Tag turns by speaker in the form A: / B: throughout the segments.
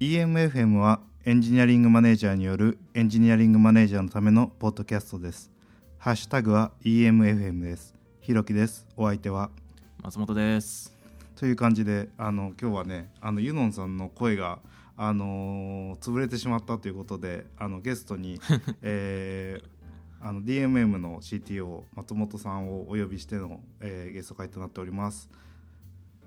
A: EMFM はエンジニアリングマネージャーによるエンジニアリングマネージャーのためのポッドキャストです。ハッシュタグは EMFM です。ひろきです。お相手は。
B: 松本です
A: という感じで、あの今日はね、あのユノンさんの声があのー潰れてしまったということで、あのゲストに、えーあの DMM の CTO 松本さんをお呼びしての、えーゲスト会となっております。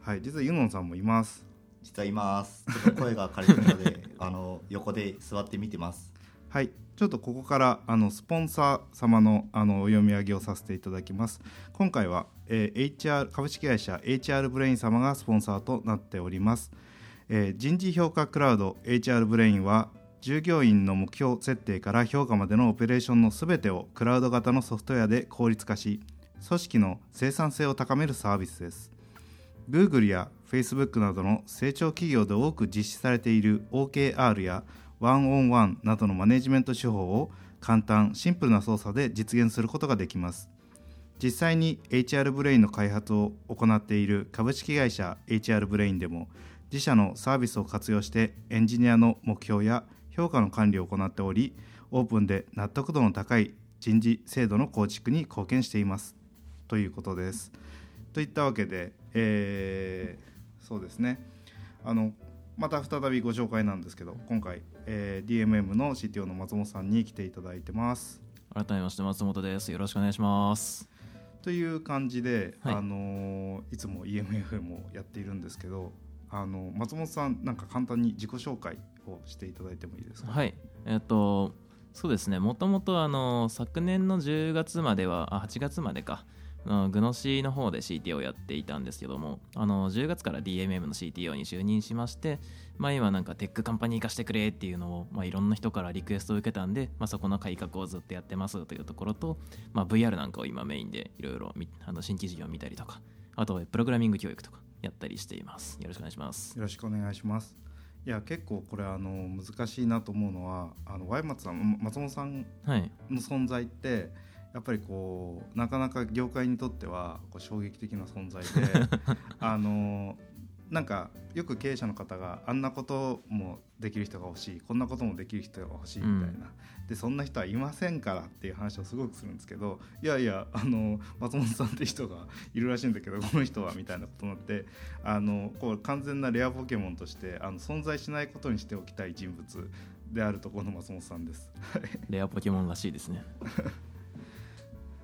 A: はい、実はユノンさんもいます。
C: 実はいます。ちょっと声が枯れてるので、あの横で座って見てます。
A: はい、ちょっとここからあのスポンサー様のあのお読み上げをさせていただきます。今回は、えー HR 株式会社 HR ブレイン様がスポンサーとなっております。えー人事評価クラウド HR ブレインは従業員の目標設定から評価までのオペレーションのすべてをクラウド型のソフトウェアで効率化し、組織の生産性を高めるサービスです。Google や Facebook などの成長企業で多く実施されている OKR や one on one などのマネジメント手法を簡単シンプルな操作で実現することができます。実際に HR ブレインの開発を行っている株式会社 HR ブレインでも自社のサービスを活用してエンジニアの目標や評価の管理を行っておりオープンで納得度の高い人事制度の構築に貢献しています。ということです。といったわけで、えーそうですね。あのまた再びご紹介なんですけど今回、えー DMM の CTO の松本さんに来ていただいてます。
B: 改めまして松本です。よろしくお願いします。
A: という感じで、
B: はい。
A: あのーいつも EMFM をやっているんですけどあの松本さんなんか簡単に自己紹介をしていただいてもいいですか？
B: はい。えっ、とそうですね。もともとあの昨年の10月まではあ8月までかグノシーの方で CTO をやっていたんですけどもあの10月から DMM の CTO に就任しまして、まあ、今なんか tech company 化してくれっていうのを、まあ、いろんな人からリクエストを受けたんで、まあ、そこの改革をずっとやってますというところと、まあ、VR なんかを今メインでいろいろみあの新規事業を見たりとかあとプログラミング教育とかやったりしています。よろしくお願いします。
A: よろしくお願いします。いや結構これあの難しいなと思うのはあの Y 松さん松本さん
B: はい。
A: の存在ってやっぱりこうなかなか業界にとってはこう衝撃的な存在で あのなんかよく経営者の方があんなこともできる人が欲しいこんなこともできる人が欲しいみたいな、でそんな人はいませんからっていう話をすごくするんですけどいやいやあの松本さんって人がいるらしいんだけどこの人はみたいなことになってあのこう完全なレアポケモンとしてあの存在しないことにしておきたい人物であるところの松本さんです。
B: レアポケモンらしいですね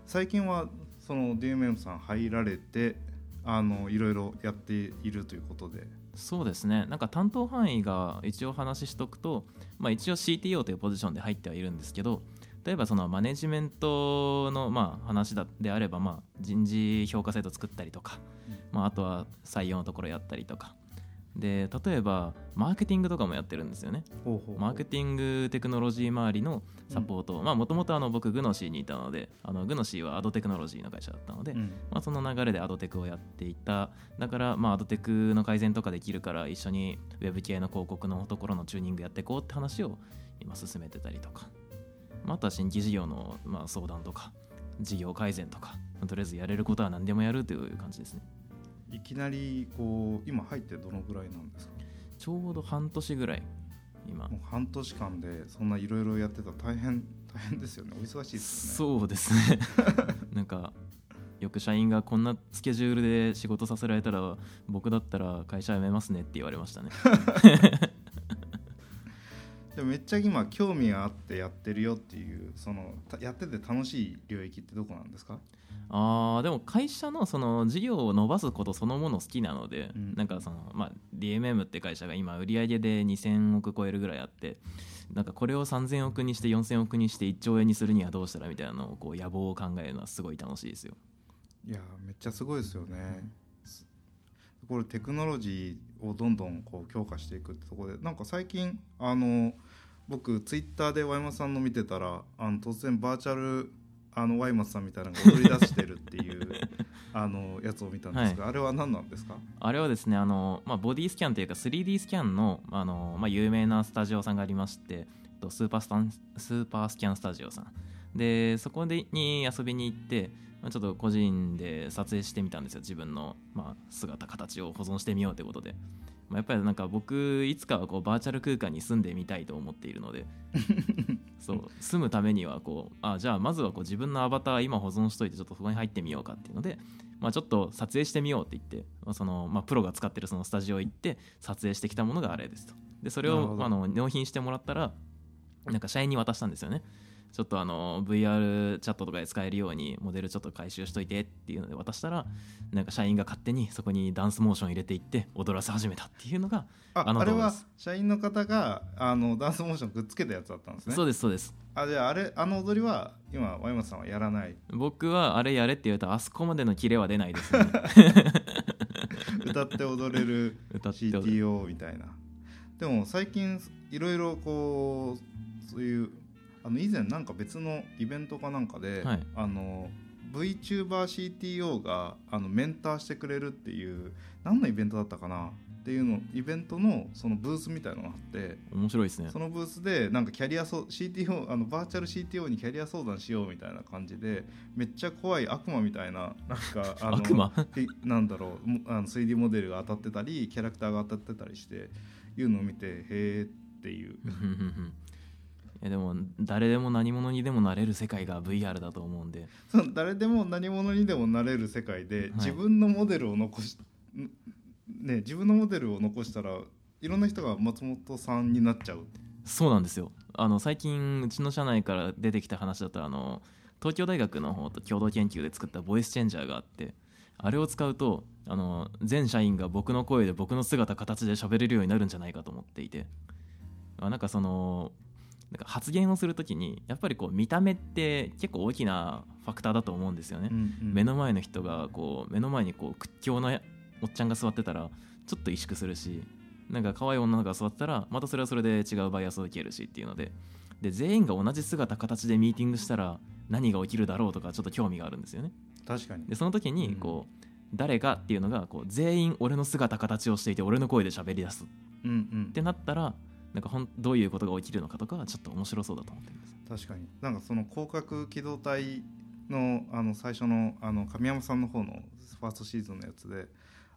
A: 最近はその DMM さん入られてあのいろいろやっているということで。
B: そうですね。なんか担当範囲が一応話しとくと、まあ、一応 CTO というポジションで入ってはいるんですけど例えばそのマネジメントのまあ話だであればまあ人事評価制度作ったりとか、まあ、あとは採用のところやったりとかで例えばマーケティングとかもやってるんですよね。マーケティングテクノロジー周りのサポートまあもともと僕グノシーにいたのであのグノシーはアドテクノロジーの会社だったので、
A: うん。
B: まあ、その流れでアドテクをやっていた。だからまあアドテクの改善とかできるから一緒にウェブ系の広告のところのチューニングやっていこうって話を今進めてたりとか、まあ、あとは新規事業のまあ相談とか事業改善とかとりあえずやれることは何でもやるという感じですね
A: いきなりこう今入ってどのぐらいなんですか？
B: ちょうど半年ぐらい今。
A: もう半年間でそんないろいろやってたら大変 大変ですよね。お忙しいですよね。
B: そうですね。なんかよく社員がこんなスケジュールで仕事させられたら僕だったら会社辞めますねって言われましたね。
A: でもめっちゃ今興味があってやってるよっていうそのたやってて楽しい領域ってどこなんですか？
B: あーでも会社のその事業を伸ばすことそのもの好きなので、
A: うん。
B: なんかその、まあ、DMM って会社が今売り上げで2000億超えるぐらいあってなんかこれを3000億にして4000億にして1兆円にするにはどうしたらみたいなのをこう野望を考えるのはすごい楽しいですよ。
A: いやめっちゃすごいですよね、これテクノロジーをどんどんこう強化していくってところでなんか最近あの僕ツイッターでワイマさんの見てたらあの突然バーチャルあのワイマスさんみたいなのが踊り出してるっていう あのやつを見たんですが、あれは何なんですか？
B: あれはですねあの、まあ、ボディスキャンというか 3D スキャンのあの、まあ、有名なスタジオさんがありましてえっとスーパースタンスーパースキャンスタジオさん。でそこでに遊びに行って、まあ、ちょっと個人で撮影してみたんですよ。自分の、まあ、姿形を保存してみようということでまあ、やっぱりなんか僕いつかはこうバーチャル空間に住んでみたいと思っているので。そう住むためにはこうあじゃあまずはこう自分のアバター今保存しといてちょっとそこに入ってみようかっていうので、まあ、ちょっと撮影してみようって言って、まあそのまあ、プロが使ってるそのスタジオ行って撮影してきたものがあれですと。でそれをあの納品してもらったらなんか社員に渡したんですよねちょっとあの VR チャットとかで使えるようにモデルちょっと回収しといてっていうので渡したらなんか社員が勝手にそこにダンスモーション入れていって踊らせ始めたっていうのが
A: あ
B: あの
A: あれは社員の方があのダンスモーションくっつけたやつだったんですね。
B: そうですそうです。
A: あじゃああれあの踊りは今ワイマさんはやらない？
B: 僕はあれやれって言うとあそこまでのキレは出ないですね。
A: 歌って踊れる CTO みたいな。でも最近いろいろこうそういうあの以前なんか別のイベントかなんかで、
B: はい。
A: あの VTuberCTO があのメンターしてくれるっていう何のイベントだったかな？っていうのイベントのそのブースみたいなのがあって
B: 面白いですね。
A: そのブースでなんかキャリアソ CTO あのバーチャル CTO にキャリア相談しようみたいな感じでめっちゃ怖い悪魔みたいななんか あの
B: 悪魔？
A: ひなんだろうもあの 3D モデルが当たってたりキャラクターが当たってたりしていうのを見てへえっていう
B: やでも誰でも何者にでもなれる世界が VR だと思うんで。
A: その誰でも何者にでもなれる世界で、自分のモデルを残しんね自分のモデルを残したらいろんな人が松本さんになっちゃう。
B: そうなんですよ。あの最近うちの社内から出てきた話だとあの東京大学の方と共同研究で作ったボイスチェンジャーがあってあれを使うとあの全社員が僕の声で僕の姿形で喋れるようになるんじゃないかと思っていて。あなんかそのなんか発言をするときにやっぱりこう見た目って結構大きなファクターだと思うんですよね、
A: うんうん。
B: 目の前の人がこう目の前にこう屈強なおっちゃんが座ってたらちょっと萎縮するしなんか可愛い女の子が座ってたらまたそれはそれで違うバイアスを受けるしっていうので。で全員が同じ姿形でミーティングしたら何が起きるだろうとかちょっと興味があるんですよね。
A: 確かに。
B: でその時にこう、誰かっていうのがこう全員俺の姿形をしていて俺の声で喋り出す。
A: うんうん。
B: ってなったらなんかほんどういうことが起きるのかとかはちょっと面白そうだと思ってます。
A: 確かに。なんかその広角機動隊のあの最初のあの神山さんの方のファーストシーズンのやつで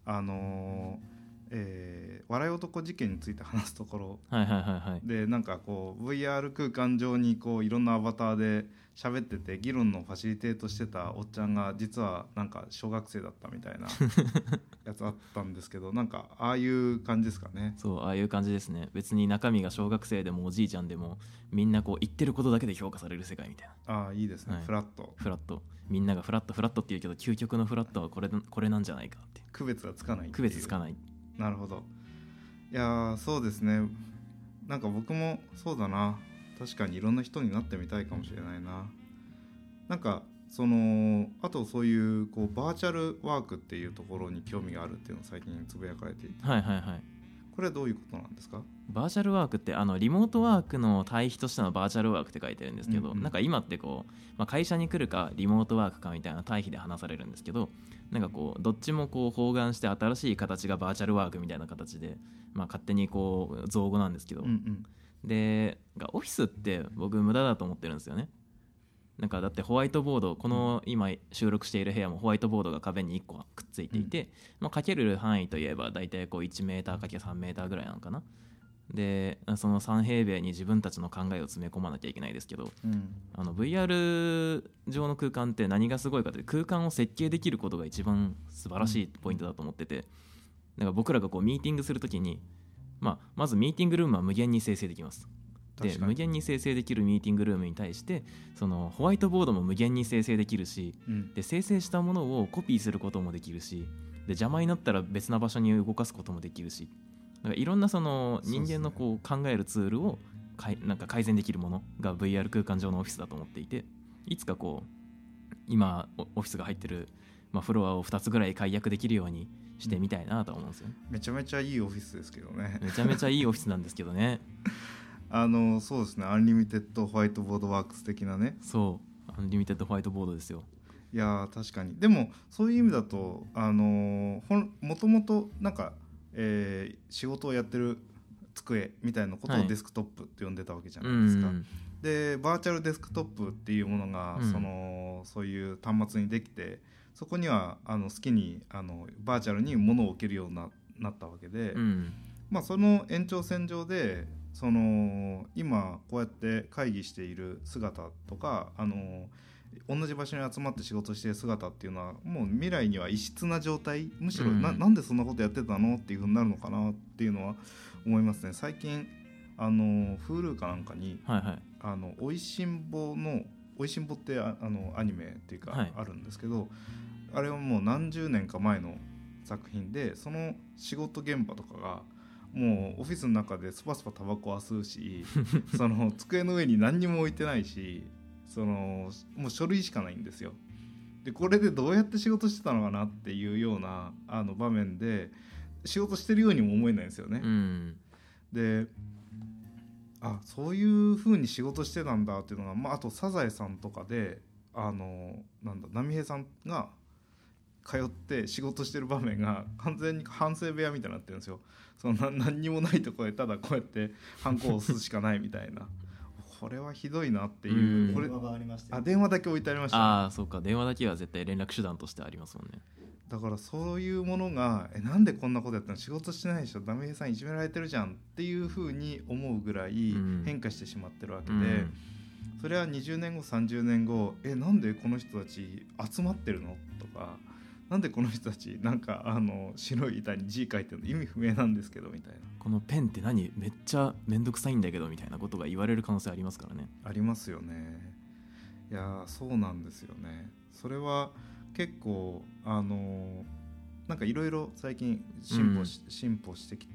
A: あのーえー笑い男事件について話すところ。
B: はいはいはいはい。
A: でなんかこう VR 空間上にこういろんなアバターで喋ってて議論のファシリテートしてたおっちゃんが実はなんか小学生だったみたいな やつあったんですけどなんかああいう感じですかね。
B: そうああいう感じですね。別に中身が小学生でもおじいちゃんでもみんなこう言ってることだけで評価される世界みたいな。
A: ああいいですね、
B: はい。
A: フラット。
B: フラット。みんながフラットフラットって言うけど究極のフラットはこれこれなんじゃないかって。
A: 区別がつかない
B: 区別つかない
A: なるほど。いやーそうですね。なんか僕もそうだな。確かにいろんな人になってみたいかもしれないな。なんかそのあとそういうこうバーチャルワークっていうところに興味があるっていうのを最近つぶやかれていて。
B: はいはいはい。
A: これはどういうことなんですか？
B: バーチャルワークってあのリモートワークの対比としてのバーチャルワークって書いてるんですけど、
A: うん。うん
B: なんか今ってこう、まあ、会社に来るかリモートワークかみたいな対比で話されるんですけどなんかこうどっちもこう包含して新しい形がバーチャルワークみたいな形で、まあ、勝手にこう造語なんですけど、
A: うんうん。
B: でがオフィスって僕無駄だと思ってるんですよねなんかだってホワイトボードこの今収録している部屋もホワイトボードが壁に1個くっついていて、まあ、かける範囲といえば大体こう 1m×3 メーターぐらいなのかな。でその3平米に自分たちの考えを詰め込まなきゃいけないですけど
A: うん。
B: あの VR 上の空間って何がすごいかって空間を設計できることが一番素晴らしいポイントだと思ってて、だから僕らがこうミーティングするときに、まあ、まずミーティングルームは無限に生成できますで無限に生成できるミーティングルームに対してそのホワイトボードも無限に生成できるし
A: うん。
B: で生成したものをコピーすることもできるしで邪魔になったら別な場所に動かすこともできるし。だからいろんなその人間のこう考えるツールをかいなんか改善できるものが VR 空間上のオフィスだと思っていていつかこう今オオフィスが入ってる、まあ、フロアを2つぐらい解約できるようにしてみたいなとは思うんですよね、
A: めちゃめちゃいいオフィスですけどね。
B: めちゃめちゃいいオフィスなんですけどね
A: あのそうですね。 unlimited whiteboard works 的なね。
B: そう。 unlimited whiteboard ですよ。
A: いやー確かに。でもそういう意味だとあのーほんもともとなんか、えー仕事をやってる机みたいなこと
B: はい。
A: をデスクトップって呼んでたわけじゃ
B: う
A: ないですか、
B: ん
A: でバーチャルデスクトップっていうものが、
B: うん。
A: そのそういう端末にできてそこにはあの好きにあのバーチャルに物を置けるようななったわけで、
B: うん。
A: まあ、その延長線上でその今こうやって会議している姿とかあの同じ場所に集まって仕事している姿っていうのはもう未来には異質な状態むしろな,、
B: うん。
A: なんでそんなことやってたのっていうふうになるのかなっていうのは思いますね。最近あの Hulu かなんかに
B: はいはい「
A: あのおいしんぼの」「おいしんぼ」ってああのアニメっていうか、
B: はい。
A: あるんですけどあれはもう何十年か前の作品でその仕事現場とかがもうオフィスの中でスパスパタバコは吸うし その机の上に何にも置いてないしそのもう書類しかないんですよ。でこれでどうやって仕事してたのかなっていうようなあの場面で仕事してるようにも思えないんですよね。
B: うん
A: であそういう風に仕事してたんだっていうのが、まあ、あとサザエさんとかであのなんだ波平さんが通って仕事してる場面が完全に反省部屋みたいになってるんですよそのな何にもないところでただこうやってハンコを押すしかないみたいな。これはひどいなっていう、
B: うん。
A: これ
C: 電話がありましたよ。
A: あ電話だけ置いてありました。ね、
B: ああそうか。電話だけは絶対連絡手段としてありますもんね。
A: だからそういうものがえなんでこんなことやったの？仕事してないでしょ？ダメ平さんいじめられてるじゃんっていうふうに思うぐらい
B: うん。
A: 変化してしまってるわけで、
B: うん。
A: それは20年後30年後えなんでこの人たち集まってるの？とかなんでこの人たちなんかあの白い板に字書いてるの意味不明なんですけどみたいな。
B: このペンって何めっちゃめんどくさいんだけどみたいなことが言われる可能性ありますからね。
A: ありますよね。いやーそうなんですよね。それは結構あのなんかいろいろ最近進歩し,、進歩してきて、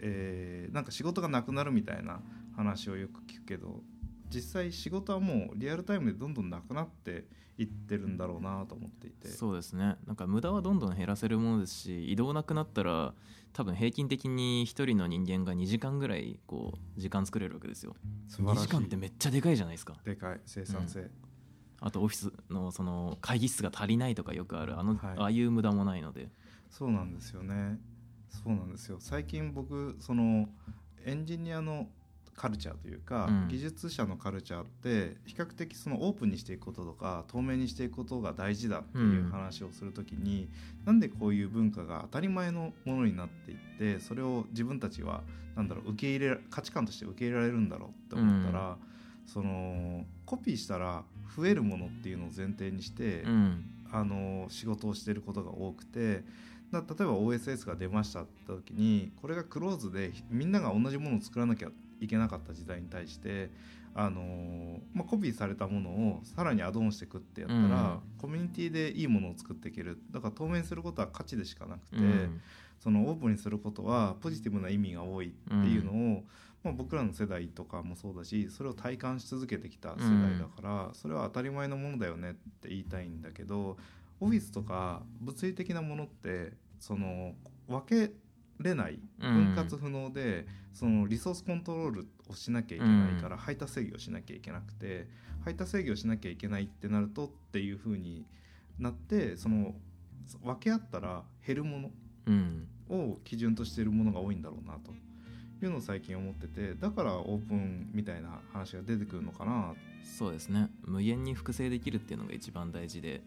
A: えーなんか仕事がなくなるみたいな話をよく聞くけど実際仕事はもうリアルタイムでどんどんなくなっていってるんだろうなと思っていて
B: そうですねなんか無駄はどんどん減らせるものですし移動なくなったら多分平均的に1人の人間が2時間ぐらいこう時間作れるわけですよ
A: 素晴らしい
B: 時間ってめっちゃでかいじゃないですか
A: でかい生産性、
B: あとオフィスのその会議室が足りないとかよくあるあの、
A: はい
B: ああいう無駄もないので
A: そうなんですよねそうなんですよ最近僕そのエンジニアのカルチャーというか、
B: うん。
A: 技術者のカルチャーって比較的そのオープンにしていくこととか透明にしていくことが大事だっていう話をするときに、なんでこういう文化が当たり前のものになっていってそれを自分たちはなんだろう受け入れら価値観として受け入れられるんだろうって思ったら、そのコピーしたら増えるものっていうのを前提にして、
B: うん。
A: あの仕事をしていることが多くてだ例えば OSS が出ましたって時にこれがクローズでみんなが同じものを作らなきゃいけなかった時代に対してあの、まあ、コピーされたものをさらにアドオンしていくってやったら、
B: うん。
A: コミュニティでいいものを作っていける。だから透明にすることは価値でしかなくて、
B: うん。
A: そのオープンにすることはポジティブな意味が多いっていうのを、まあ、僕らの世代とかもそうだしそれを体感し続けてきた世代だから、それは当たり前のものだよねって言いたいんだけどオフィスとか物理的なものってその分けれない
B: うん。
A: 分割不能で、そのリソースコントロールをしなきゃいけないから、配達制御をしなきゃいけなくて配達制御をしなきゃいけないってなるとっていう風になってその分け合ったら減るもの
B: うん。
A: を基準としているものが多いんだろうなと。いうのを最近思っててだからオープンみたいな話が出てくるのかな
B: そうですね無限に複製できるっていうのが一番大事で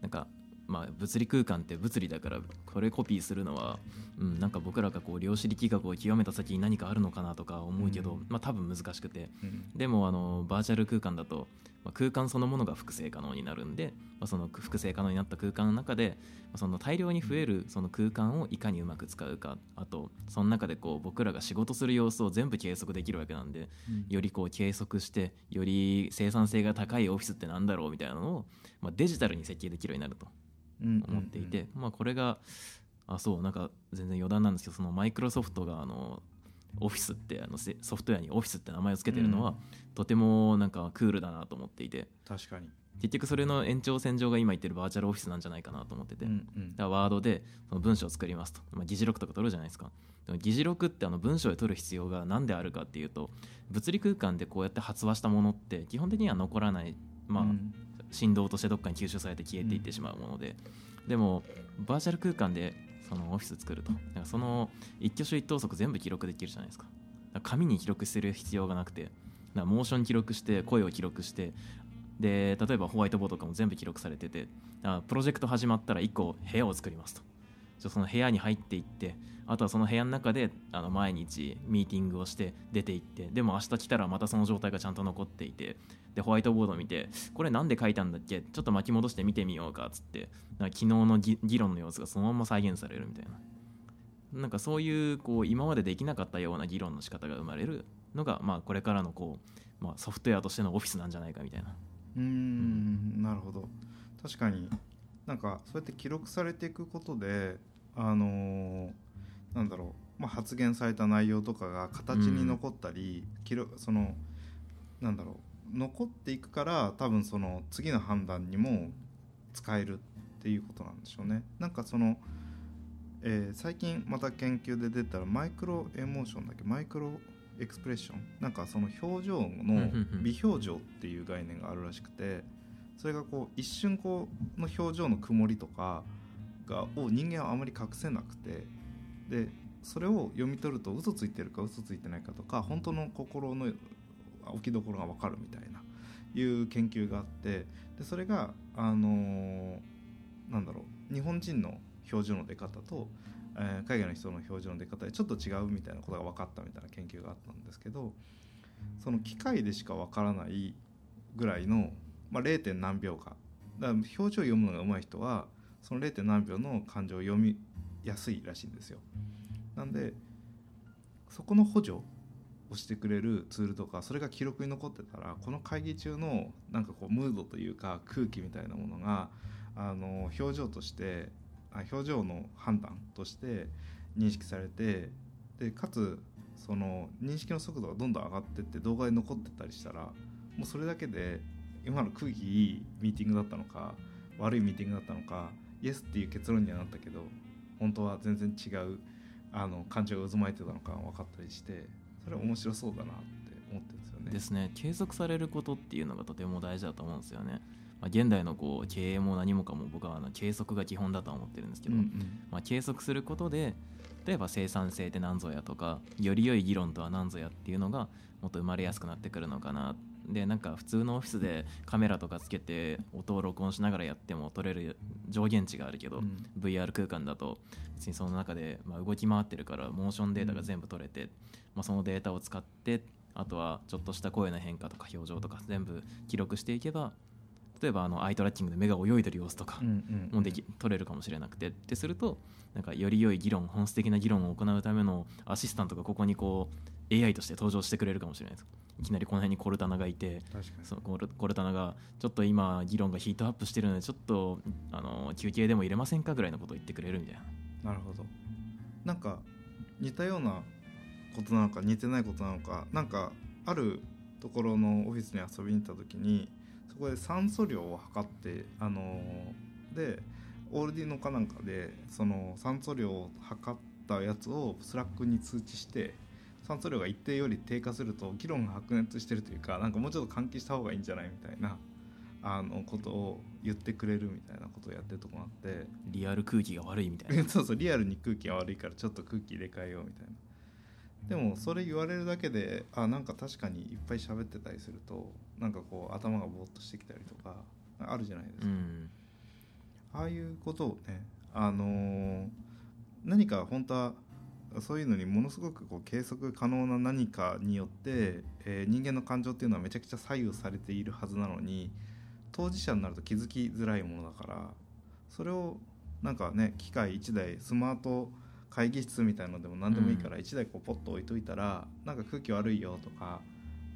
B: なんかまあ物理空間って物理だからこれコピーするのは、うん、なんか僕らがこう量子力学を極めた先に何かあるのかなとか思うけど、
A: うん。
B: まあ多分難しくて。
A: うん。
B: でもあのバーチャル空間だと、まあ、空間そのものが複製可能になるんで、まあ、その複製可能になった空間の中でまあその大量に増えるその空間をいかにうまく使うか。あとその中でこう僕らが仕事する様子を全部計測できるわけなんでよりこう計測してより生産性が高いオフィスってなんだろうみたいなのを、まあ、デジタルに設計できるようになると。
A: うん
B: 思っていて、まあ、これがあそうなんか全然余談なんですけどそのマイクロソフトがあのオフィスってあのせソフトウェアにオフィスって名前を付けてるのは、
A: うん。
B: とてもなんかクールだなと思っていて。
A: 確かに、
B: 結局それの延長線上が今言ってるバーチャルオフィスなんじゃないかなと思ってて、
A: うんうん。
B: だからワードでその文章を作りますと、まあ、議事録とか取るじゃないですか。でも議事録ってあの文章で取る必要が何であるかっていうと物理空間でこうやって発話したものって基本的には残らない、まあ
A: うん
B: 振動としてどっかに吸収されて消えていってしまうもので、でもバーチャル空間でそのオフィス作るとだからその一挙手一投足全部記録できるじゃないですか。か紙に記録する必要がなくてなモーション記録して声を記録してで例えばホワイトボードとかも全部記録されててプロジェクト始まったら1個部屋を作りますと。その部屋に入っていってあとはその部屋の中であの毎日ミーティングをして出て行ってでも明日来たらまたその状態がちゃんと残っていてでホワイトボードを見てこれなんで書いたんだっけ？ちょっと巻き戻して見てみようかっつって昨日の議論の様子がそのまま再現されるみたいな。なんかそういうこう今までできなかったような議論の仕方が生まれるのが、まあ、これからのこう、まあ、ソフトウェアとしてのオフィスなんじゃないかみたいな。
A: うーん。なるほど。確かになんかそうやって記録されていくことであのーなんだろう、まあ、発言された内容とかが形に残ったり、記録そのなんだろう残っていくから多分その次の判断にも使えるっていうことなんでしょうね。なんかその、えー最近また研究で出たらマイクロエモーションだっけ？マイクロエクスプレッション？なんかその表情の
B: うんうんうん。
A: 微表情っていう概念があるらしくてそれがこう一瞬こうの表情の曇りとかがを人間はあまり隠せなくてでそれを読み取ると嘘ついてるか嘘ついてないかとか本当の心の置きどころが分かるみたいないう研究があってでそれがあのーなんだろう日本人の表情の出方と、えー海外の人の表情の出方でちょっと違うみたいなことが分かったみたいな研究があったんですけどその機械でしか分からないぐらいの、まあ、0. 何秒かだから表情を読むのが上手い人はその 0. 何秒の感情を読みやすいらしいんですよ。なんでそこの補助をしてくれるツールとかそれが記録に残ってたらこの会議中のなんかこうムードというか空気みたいなものがあの表情としてあ表情の判断として認識されてでかつその認識の速度がどんどん上がってって動画で残ってたりしたらもうそれだけで今の空気いいミーティングだったのか悪いミーティングだったのかイエスっていう結論にはなったけど本当は全然違うあの感情が渦巻いてたのかが分かったりしてそれは面白そうだなって思ってるんですよね。
B: ですね。継続されることっていうのがとても大事だと思うんですよね、まあ、現代のこう経営も何もかも僕はあの継続が基本だとは思ってるんですけど、
A: うんうん。
B: まあ、継続することで例えば生産性って何ぞやとかより良い議論とは何ぞやっていうのがもっと生まれやすくなってくるのかなでなんか普通のオフィスでカメラとかつけて音を録音しながらやっても撮れる上限値があるけど、
A: うん。
B: VR 空間だと別にその中で、まあ、動き回ってるからモーションデータが全部取れて、まあ、そのデータを使ってあとはちょっとした声の変化とか表情とか全部記録していけば例えばあのアイトラッキングで目が泳いでる様子とか
A: うんうんうん。
B: もでき取れるかもしれなくて。ってするとなんかより良い議論本質的な議論を行うためのアシスタントがここにこう AI として登場してくれるかもしれないですいきなりこの辺にコルタナがいてそのコルコルタナがちょっと今議論がヒートアップしてるのでちょっとあの休憩でも入れませんかぐらいのことを言ってくれるみたいな。
A: なるほど。なんか似たようなことなのか似てないことなのかなんかあるところのオフィスに遊びに行った時にそこで酸素量を測ってあのーで Arduino かなんかでその酸素量を測ったやつを Slack に通知して酸素量が一定より低下すると議論が白熱してるというかなんかもうちょっと換気した方がいいんじゃないみたいなあのことを言ってくれるみたいなことをやってるとこがあって
B: リアル空気が悪いみたいな。
A: そうそうリアルに空気が悪いからちょっと空気入れ替えようみたいな。でもそれ言われるだけであなんか確かにいっぱい喋ってたりするとなんかこう頭がぼーっとしてきたりとかあるじゃないですか、
B: うん。
A: ああいうことをねあのー何か本当はそういうのにものすごくこう計測可能な何かによって、えー人間の感情っていうのはめちゃくちゃ左右されているはずなのに当事者になると気づきづらいものだからそれをなんかね機械1台スマート会議室みたいのでも何でもいいから1台こうポッと置いといたら、なんか空気悪いよとか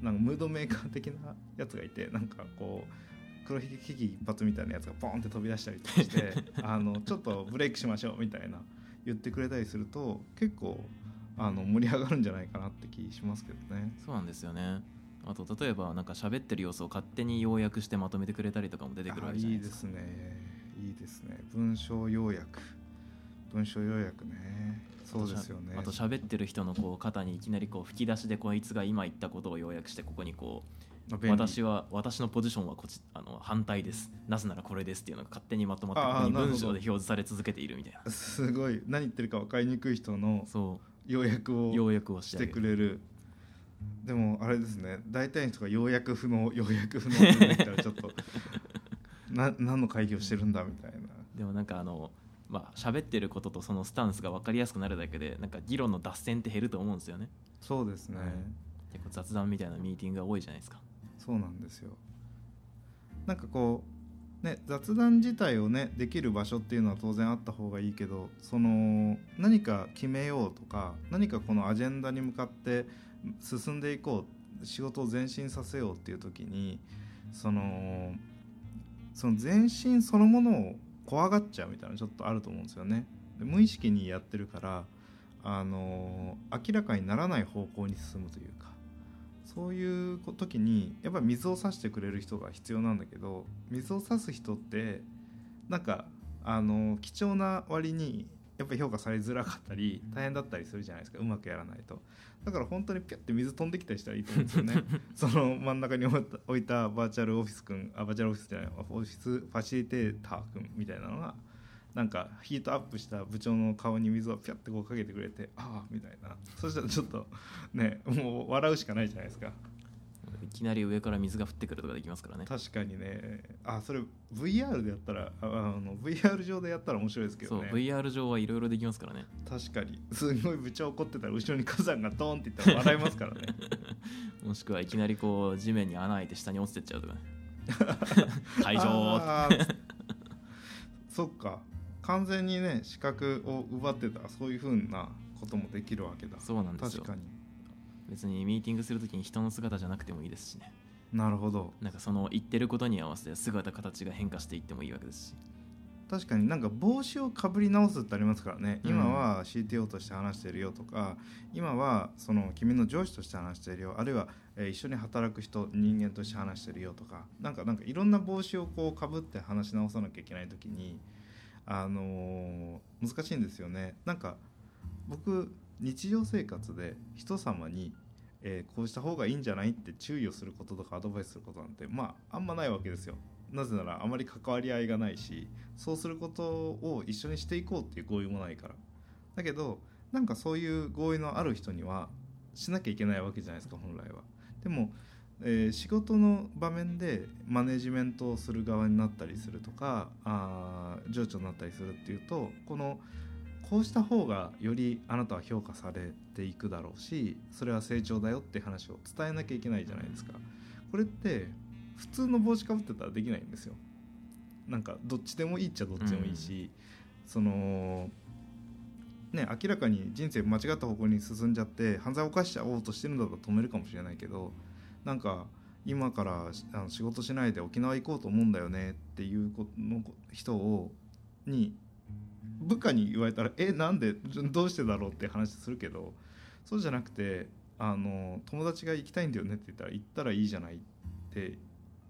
A: なんかムードメーカー的なやつがいてなんかこう黒ひげ危機一髪みたいなやつがポンって飛び出したりとかして あのちょっとブレイクしましょうみたいな言ってくれたりすると結構あの盛り上がるんじゃないかなって気しますけどね。
B: そうなんですよね。あと例えばなんか喋ってる様子を勝手に要約してまとめてくれたりとかも出てくるわけじゃないいですか。
A: あいですね。いいですね。文章要約。文章要約ね。そうですよね。
B: あと喋ってる人のこう肩にいきなりこう吹き出しでこいつが今言ったことを要約してここにこう私は私のポジションはこちあの反対です。なぜならこれですっていうのが勝手にまとまって文章で表示され続けているみたいな。
A: すごい。何言ってるか分かりにくい人の
B: そ
A: 要約を
B: う要約をし
A: してくれる。でもあれですね。大体の人が要約不能要約不能って 言ったらちょっとな何の会議をしてるんだみたいな。
B: でもなんかあのまあ喋ってることとそのスタンスが分かりやすくなるだけでなんか議論の脱線って減ると思うんですよね。
A: そうですね、
B: はい。結構雑談みたいなミーティングが多いじゃないですか
A: そうなんですよなんかこうね雑談自体をねできる場所っていうのは当然あった方がいいけどその何か決めようとか何かこのアジェンダに向かって進んでいこう仕事を前進させようっていう時にそのその前進そのものを怖がっちゃうみたいなちょっとあると思うんですよね。で無意識にやってるからあの明らかにならない方向に進むというかそういう時にやっぱり水を差してくれる人が必要なんだけど水を差す人ってなんかあの貴重な割にやっぱり評価されづらかったり大変だったりするじゃないですかうまくやらないと。だから本当にピュッて水飛んできたりしたらいいと思うんですよね。その真ん中に置いたバーチャルオフィスくんあバーチャルオフィスじゃないオフィスファシリテーターくんみたいなのがなんかヒートアップした部長の顔に水をピャッてこうかけてくれてああみたいな。そしたらちょっとねもう笑うしかないじゃないですか。
B: いきなり上から水が降ってくるとかできますからね。
A: 確かにね。あそれ VR でやったらああの VR 上でやったら面白いですけ
B: そう
A: どね
B: VR 上はいろいろできますからね。
A: 確かに。すごい部長怒ってたら後ろに火山がドーンっていったら笑いますからね。
B: もしくはいきなりこう地面に穴開いて下に落ちてっちゃうとかね。会場
A: そっか完全にね視覚を奪ってたらそういうふうなこともできるわけだ。
B: そうなんですよ。
A: 確かに。
B: 別にミーティングするときに人の姿じゃなくてもいいですしね。
A: なるほど。
B: なんかその言ってることに合わせて姿形が変化していってもいいわけですし。
A: 確かになんか帽子をかぶり直すってありますからね、
B: うん。
A: 今は CTO として話してるよとか今はその君の上司として話してるよ。あるいは、えー一緒に働く人人間として話してるよとか。なんかなんかいろんな帽子をこうかぶって話し直さなきゃいけない時にあのー難しいんですよね。なんか僕日常生活で人様に、えーこうした方がいいんじゃないって注意をすることとかアドバイスすることなんてまああんまないわけですよ。なぜならあまり関わり合いがないしそうすることを一緒にしていこうっていう合意もないから。だけどなんかそういう合意のある人にはしなきゃいけないわけじゃないですか本来は。でも、えー仕事の場面でマネジメントをする側になったりするとかあー上長になったりするっていうとこのこうした方がよりあなたは評価されていくだろうしそれは成長だよって話を伝えなきゃいけないじゃないですか。これって普通の帽子かぶってたらできないんですよ。なんかどっちでもいいっちゃどっちでもいいし、そのね明らかに人生間違った方向に進んじゃって犯罪を犯しちゃおうとしてるんだったら止めるかもしれないけどなんか今からあの仕事しないで沖縄行こうと思うんだよねっていうこの人をに部下に言われたら「えなんで？どうしてだろう?」って話するけどそうじゃなくてあの友達が行きたいんだよね？って言ったら行ったらいいじゃない？って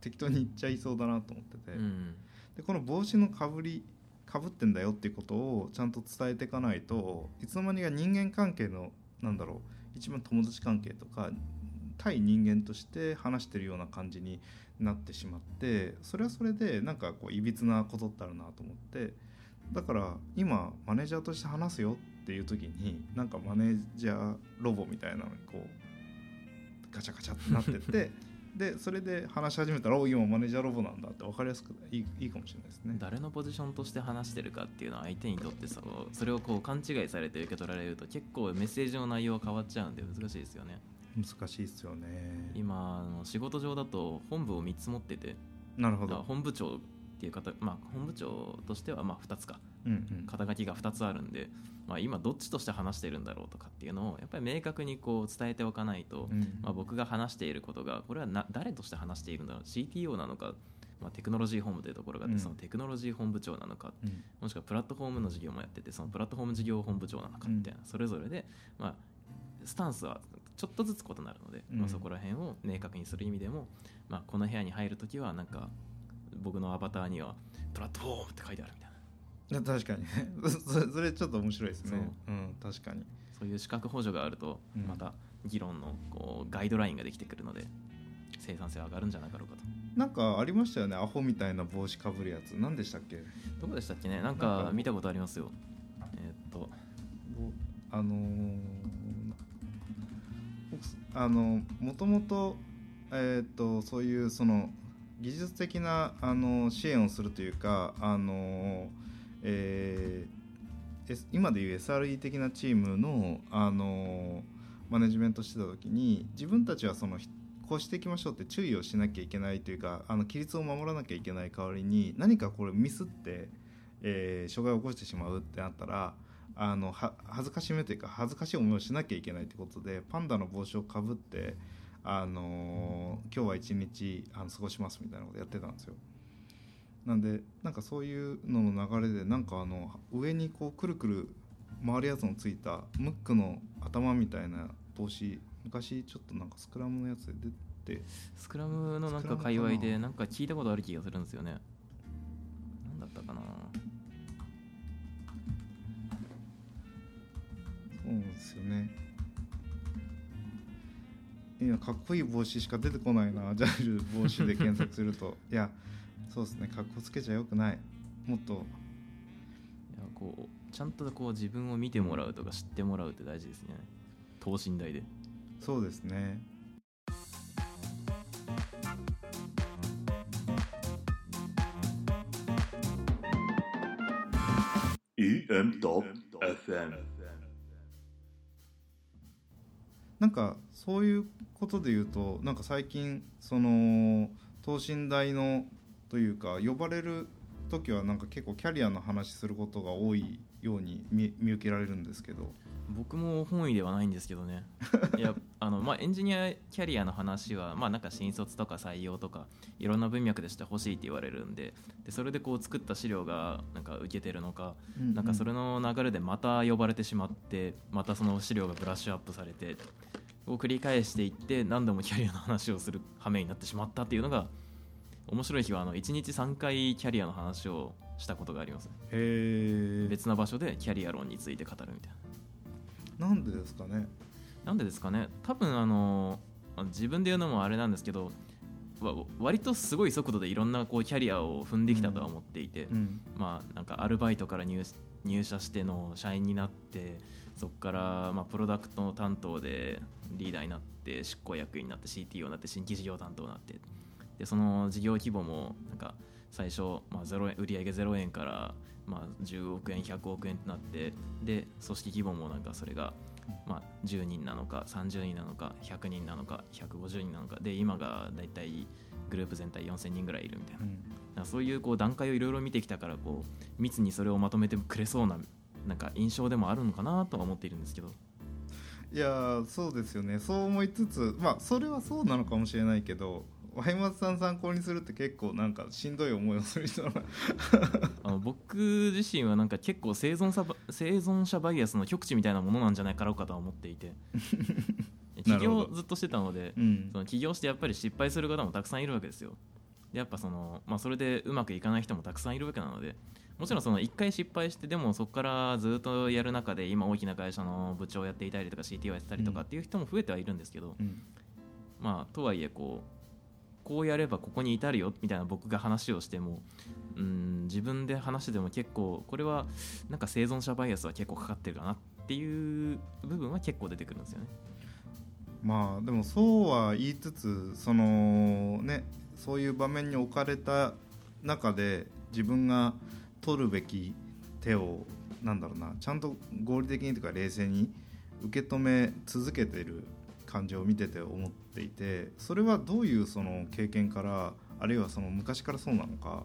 A: 適当に言っちゃいそうだなと思ってて、
B: うん
A: でこの帽子のかぶりかぶってんだよ？っていうことをちゃんと伝えていかないといつの間にか人間関係のなんだろう一番友達関係とか対人間として話してるような感じになってしまってそれはそれでなんかこういびつなことってあるなと思ってだから今マネージャーとして話すよっていう時になんかマネージャーロボみたいなのにこうガチャガチャってなってって でそれで話し始めたら「お今マネージャーロボなんだ」って分かりやすくいいいいかもしれないですね。
B: 誰のポジションとして話してるかっていうのは相手にとってそうそれをこう勘違いされて受け取られると結構メッセージの内容が変わっちゃうんで難しいですよね
A: 難しいですよね。
B: 今あの仕事上だと本部を3つ持ってて。
A: なるほど。
B: 本部長っていう方まあ本部長としてはまあ2つか。
A: うんうん。
B: 肩書きが2つあるんで、まあ、今どっちとして話してるんだろうとかっていうのをやっぱり明確にこう伝えておかないと、
A: うん
B: まあ、僕が話していることがこれはな誰として話しているんだろう CTO なのか、まあ、テクノロジー本部というところがあって、
A: うん。
B: そのテクノロジー本部長なのか
A: うん。
B: もしくはプラットフォームの事業もやっててそのプラットフォーム事業本部長なのかみたいな、それぞれで、まあ、スタンスはちょっとずつ異なるので、
A: うん。
B: まあ、そこら辺を明確にする意味でも、まあ、この部屋に入るときはなんか僕のアバターにはプラットフォームって書いてあるみたいな。
A: 確かに。ねそれちょっと面白いですね。
B: そう。
A: うん。確かに。
B: そういう資格補助があると
A: うん。
B: また議論のこうガイドラインができてくるので生産性は上がるんじゃなかろうかと。
A: なんかありましたよね。アホみたいな帽子かぶるやつ。何でしたっけ？
B: どこでしたっけね？なんか
A: か。
B: 見たことありますよ。えーっと。
A: ぼあのー僕あのもともとえーっとそういうその技術的なあの支援をするというかあの、えー今でいう SRE 的なチームの、あのマネジメントしてた時に自分たちはそのこうしていきましょうって注意をしなきゃいけないというかあの規律を守らなきゃいけない代わりに何かこれミスって、えー障害を起こしてしまうってなったらあのは恥ずかしめというか恥ずかしい思いをしなきゃいけないってことでパンダの帽子をかぶって、あの今日は一日あの過ごしますみたいなことやってたんですよ。なんでなんかそういうのの流れでなんかあの上にこうくるくる回るやつのついたムックの頭みたいな帽子昔ちょっとなんかスクラムのやつで出て
B: スクラムのなんか界隈でなんか聞いたことある気がするんですよねなんだったかな
A: そうなん。ですよねいやかっこいい帽子しか出てこないな。ジャイル帽子で検索すると。いやそうですね。かっこつけちゃよくない。もっと。
B: いやこうちゃんとこう自分を見てもらうとか知ってもらうって大事ですね。等身大で。
A: そうですね。
D: EM.FM
A: なんかそういうことで言うとなんか最近その等身大のというか呼ばれる時はなんか結構キャリアの話することが多いように見見受けられるんですけど。
B: 僕も本意ではないんですけどね。いやあの、まあ、エンジニアキャリアの話は、まあ、なんか新卒とか採用とかいろんな文脈でしてほしいって言われるんででそれでこう作った資料がなんか受けてるのか、なんかそれの流れでまた呼ばれてしまってまたその資料がブラッシュアップされてを繰り返していって何度もキャリアの話をする羽目になってしまったっていうのが面白い日はあの1日3回キャリアの話をしたことがあります
A: へえ
B: 別な場所でキャリア論について語るみたいな
A: なんでですかね？
B: なんでですかね？多分あの自分で言うのもあれなんですけどわ割とすごい速度でいろんなこうキャリアを踏んできたとは思っていて、
A: うん。
B: まあなんかアルバイトから入入社しての社員になってそこからまあプロダクト担当でリーダーになって執行役員になって CTO になって新規事業担当になってでその事業規模もなんか最初、まあ、0円売上0円から、まあ、10億円100億円ってなってで組織規模もなんかそれが、まあ、10人なのか30人なのか100人なのか150人なのかで今がだいたいグループ全体4000人ぐらいいるみたいな。
A: うん。
B: そういうこう段階をいろいろ見てきたからこう密にそれをまとめてくれそうななんか印象でもあるのかなとは思っているんですけど。
A: いやーそうですよね。そう思いつつまあそれはそうなのかもしれないけどワイマツさん参考にするって結構なんかしんどい思いをする人な
B: あの僕自身はなんか結構生存者ば生存者バイアスの極致みたいなものなんじゃないかろうかとは思っていて。起業ずっとしてたので
A: うん。
B: その起業してやっぱり失敗する方もたくさんいるわけですよ。でやっぱその、まあ、それでうまくいかない人もたくさんいるわけなのでもちろんその1回失敗してでもそこからずっとやる中で今大きな会社の部長をやっていたりとか CTO やってたりとかっていう人も増えてはいるんですけど、
A: うん。
B: まあとはいえこうこうやればここに至るよみたいな僕が話をしてもうん自分で話してでも結構これはなんか生存者バイアスは結構かかってるかなっていう部分は結構出てくるんですよね。
A: まあでもそうは言いつつそのねそういう場面に置かれた中で自分が取るべき手をなんだろうなちゃんと合理的にというか冷静に受け止め続けてる感じを見てて思っていてそれはどういうその経験からあるいはその昔からそうなのか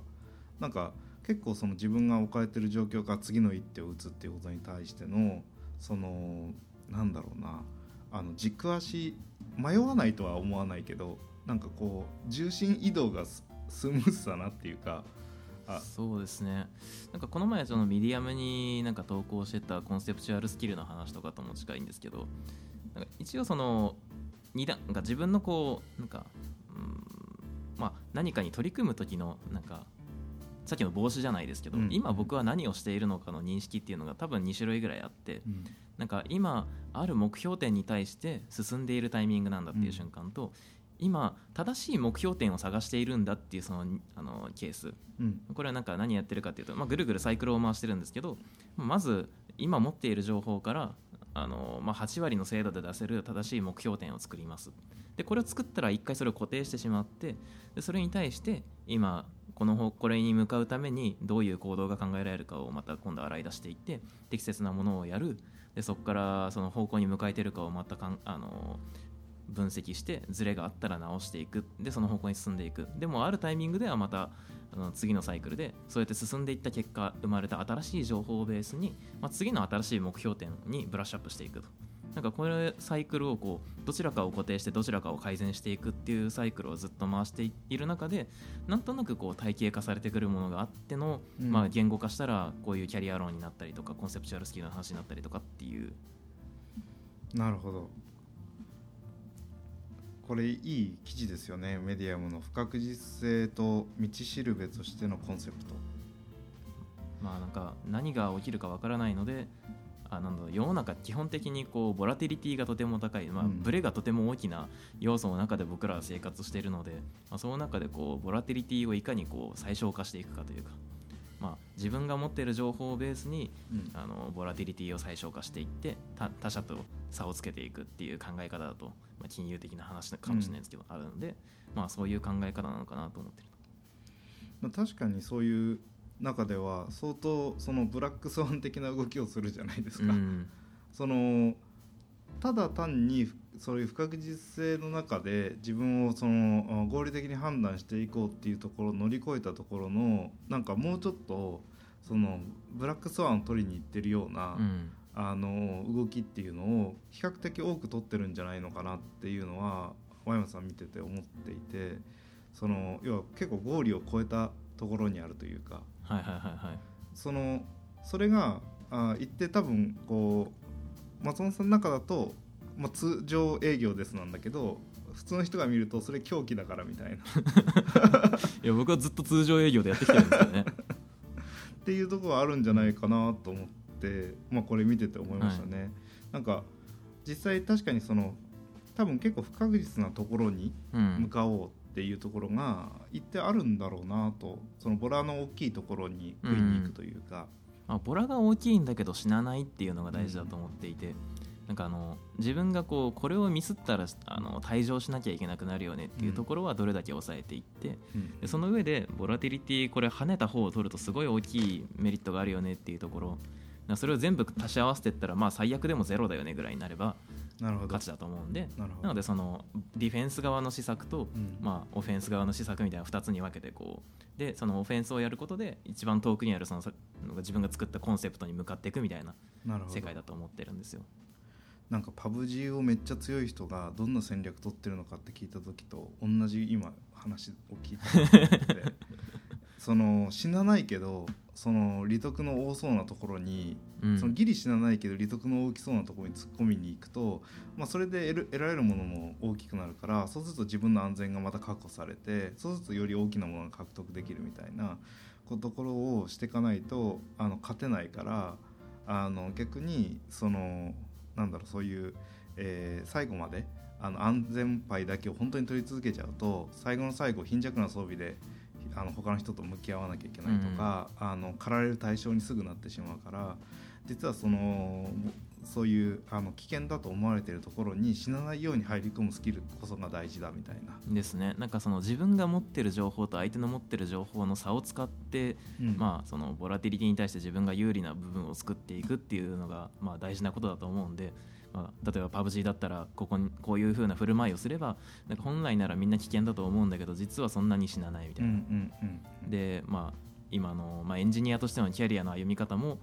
A: なんか結構その自分が置かれてる状況から次の一手を打つっていうことに対してのそのなんだろうなあの軸足迷わないとは思わないけどなんかこう重心移動がススムーズだなっていうか
B: そうですね。なんかこの前そのミディアムになんか投稿してたコンセプチュアルスキルの話とかとも近いんですけどなんか一応その二段なんか自分のこうなんか、うんまあ、何かに取り組む時のなんかさっきの帽子じゃないですけど、
A: うん。
B: 今僕は何をしているのかの認識っていうのが多分2種類ぐらいあって
A: うん。
B: なんか今ある目標点に対して進んでいるタイミングなんだっていう瞬間と、今正しい目標点を探しているんだっていうそのあのケース。
A: うん。
B: これはなんか何やってるかっていうと、まあ、ぐるぐるサイクルを回してるんですけどまず今持っている情報からあの、まあ、8割の精度で出せる正しい目標点を作ります。でこれを作ったら1回それを固定してしまってでそれに対して今この方これに向かうためにどういう行動が考えられるかをまた今度洗い出していって適切なものをやる。でそこからその方向に向かえてるかをまたかんあの分析してズレがあったら直していく。でその方向に進んでいく。でもあるタイミングではまたあの次のサイクルでそうやって進んでいった結果生まれた新しい情報をベースに、まあ、次の新しい目標点にブラッシュアップしていくと。なんかこれサイクルをこうどちらかを固定してどちらかを改善していくっていうサイクルをずっと回している中でなんとなくこう体系化されてくるものがあっての、
A: うん。
B: まあ、言語化したらこういうキャリア論になったりとかコンセプチュアルスキルの話になったりとかっていう。
A: なるほどこれいい記事ですよね。メディアムの不確実性と道しるべとしてのコンセプト。
B: まあなんか何が起きるかわからないのであなんだ世の中基本的にこうボラティリティがとても高い、まあ、
A: うん。
B: ブレがとても大きな要素の中で僕らは生活しているので、まあ、その中でこうボラティリティをいかにこう最小化していくかというか、まあ、自分が持っている情報をベースに
A: うん。
B: あのボラティリティを最小化していって他他者と差をつけていくっていう考え方だと、まあ、金融的な話かもしれないですけど、あるので、まあ、そういう考え方なのかなと思ってる。
A: まあ確かにそういう中では相当そのブラックスワン的な動きをするじゃないですか、
B: うん。
A: そのただ単にそういう不確実性の中で自分をそのあ合理的に判断していこうっていうところを乗り越えたところのなんかもうちょっとそのブラックスワンを取りに行ってるような、
B: うん。
A: あの動きっていうのを比較的多く取ってるんじゃないのかなっていうのは和山さん見てて思っていてその要は結構合理を超えたところにあるというか
B: はいはいはいはい。
A: そのそれがあ一定多分こう松本さんの中だと、まあ、通常営業ですなんだけど普通の人が見るとそれ狂気だからみたいな。
B: いや僕はずっと通常営業でやってきてるんですよね。
A: っていうところはあるんじゃないかなと思って、まあ、これ見てて思いましたね。なんか実際確かにその多分結構不確実なところに
B: うん。
A: 向かおうっていうところが一定あるんだろうなとそのボラの大きいところに食いに行くというか、
B: まあ、ボラが大きいんだけど死なないっていうのが大事だと思っていて、なんかあの自分がこうこれをミスったらあの退場しなきゃいけなくなるよねっていうところはどれだけ抑えていって、
A: うん。
B: でその上でボラティリティこれ跳ねた方を取るとすごい大きいメリットがあるよねっていうところ。それを全部足し合わせていったらまあ最悪でもゼロだよねぐらいになれば勝ちだと思うんで。
A: な
B: のでそのディフェンス側の施策と、
A: うん。
B: まあ、オフェンス側の施策みたいな2つに分けてこう。でそのオフェンスをやることで一番遠くにあるそのさ自分が作ったコンセプトに向かっていくみたいな世界だと思ってるんですよ。
A: なんかパブ G をめっちゃ強い人がどんな戦略取ってるのかって聞いた時と同じ今話を聞いてて。その死なないけどその利得の多そうなところに、
B: うん。
A: そのギリ死なないけど利得の大きそうなところに突っ込みに行くと、まあ、それで得られるものも大きくなるからそうすると自分の安全がまた確保されてそうするとより大きなものが獲得できるみたいなこところをしていかないとあの勝てないからあの逆にそのなんだろうそういう、えー最後まであの安全牌だけを本当に取り続けちゃうと最後の最後貧弱な装備であの他の人と向き合わなきゃいけないとか、あの狩られる対象にすぐなってしまうから実はそのそういうあの危険だと思われているところに死なないように入り込むスキルこそが大事だみたいな。
B: ですねなんかその自分が持ってる情報と相手の持ってる情報の差を使って、
A: うん
B: まあ、そのボラティリティに対して自分が有利な部分を作っていくっていうのが、まあ、大事なことだと思うんで、まあ、例えば PUBG だったらここにこういう風な振る舞いをすればなんか本来ならみんな危険だと思うんだけど実はそんなに死なないみたいな。でまあ今の、まあ、エンジニアとしてのキャリアの歩み方も、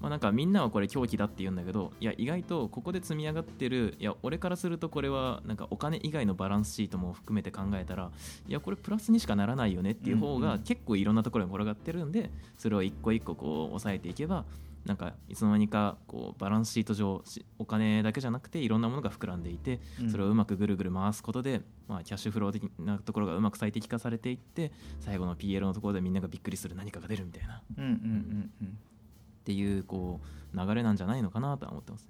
B: まあ、なんかみんなはこれ狂気だって言うんだけどいや意外とここで積み上がってるいや俺からするとこれはなんかお金以外のバランスシートも含めて考えたらいやこれプラスにしかならないよねっていう方が結構いろんなところに転がってるんでそれを一個一個こう抑えていけばなんかいつの間にかこうバランスシート上しお金だけじゃなくていろんなものが膨らんでいて
A: うん。
B: それをうまくぐるぐる回すことで、まあ、キャッシュフロー的なところがうまく最適化されていって最後の PL のところでみんながびっくりする何かが出るみたいな。っ
A: うんうんうんうん
B: ていうこう流れなんじゃないのかなとは思ってます。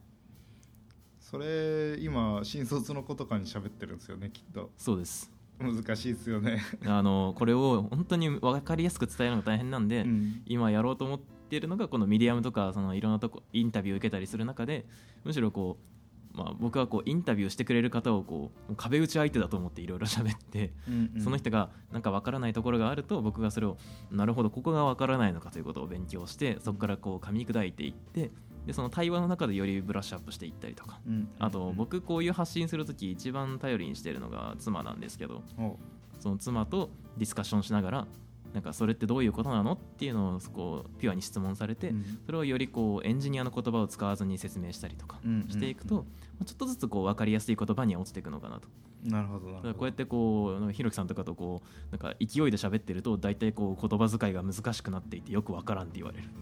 A: それ今新卒の子とかに喋ってるんですよねきっと。
B: そうです。
A: 難しいですよね、
B: あのこれを本当に分かりやすく伝えるのが大変なんで、
A: うん。
B: 今やろうと思ってるのがこのミディアムとかそのいろんなとこインタビューを受けたりする中でむしろこうまあ、僕はこうインタビューしてくれる方をこう壁打ち相手だと思っていろいろ喋って、
A: うんうん。
B: その人がなんかわからないところがあると僕がそれをなるほどここがわからないのかということを勉強してそこからこう噛み砕いていってでその対話の中でよりブラッシュアップしていったりとか。
A: うんうん
B: あと僕こういう発信する時一番頼りにしてるのが妻なんですけど
A: お
B: その妻とディスカッションしながらなんかそれってどういうことなのっていうのをこうピュアに質問されて、
A: うん。
B: それをよりこうエンジニアの言葉を使わずに説明したりとか
A: うんうんうん。
B: していくと、まあちょっとずつこう分かりやすい言葉には落ちていくのかなと。
A: なるほどなるほど。
B: こうやってこうひろきさんとかとこうなんか勢いで喋ってると大体こう言葉遣いが難しくなっていてよく分からんって言われるって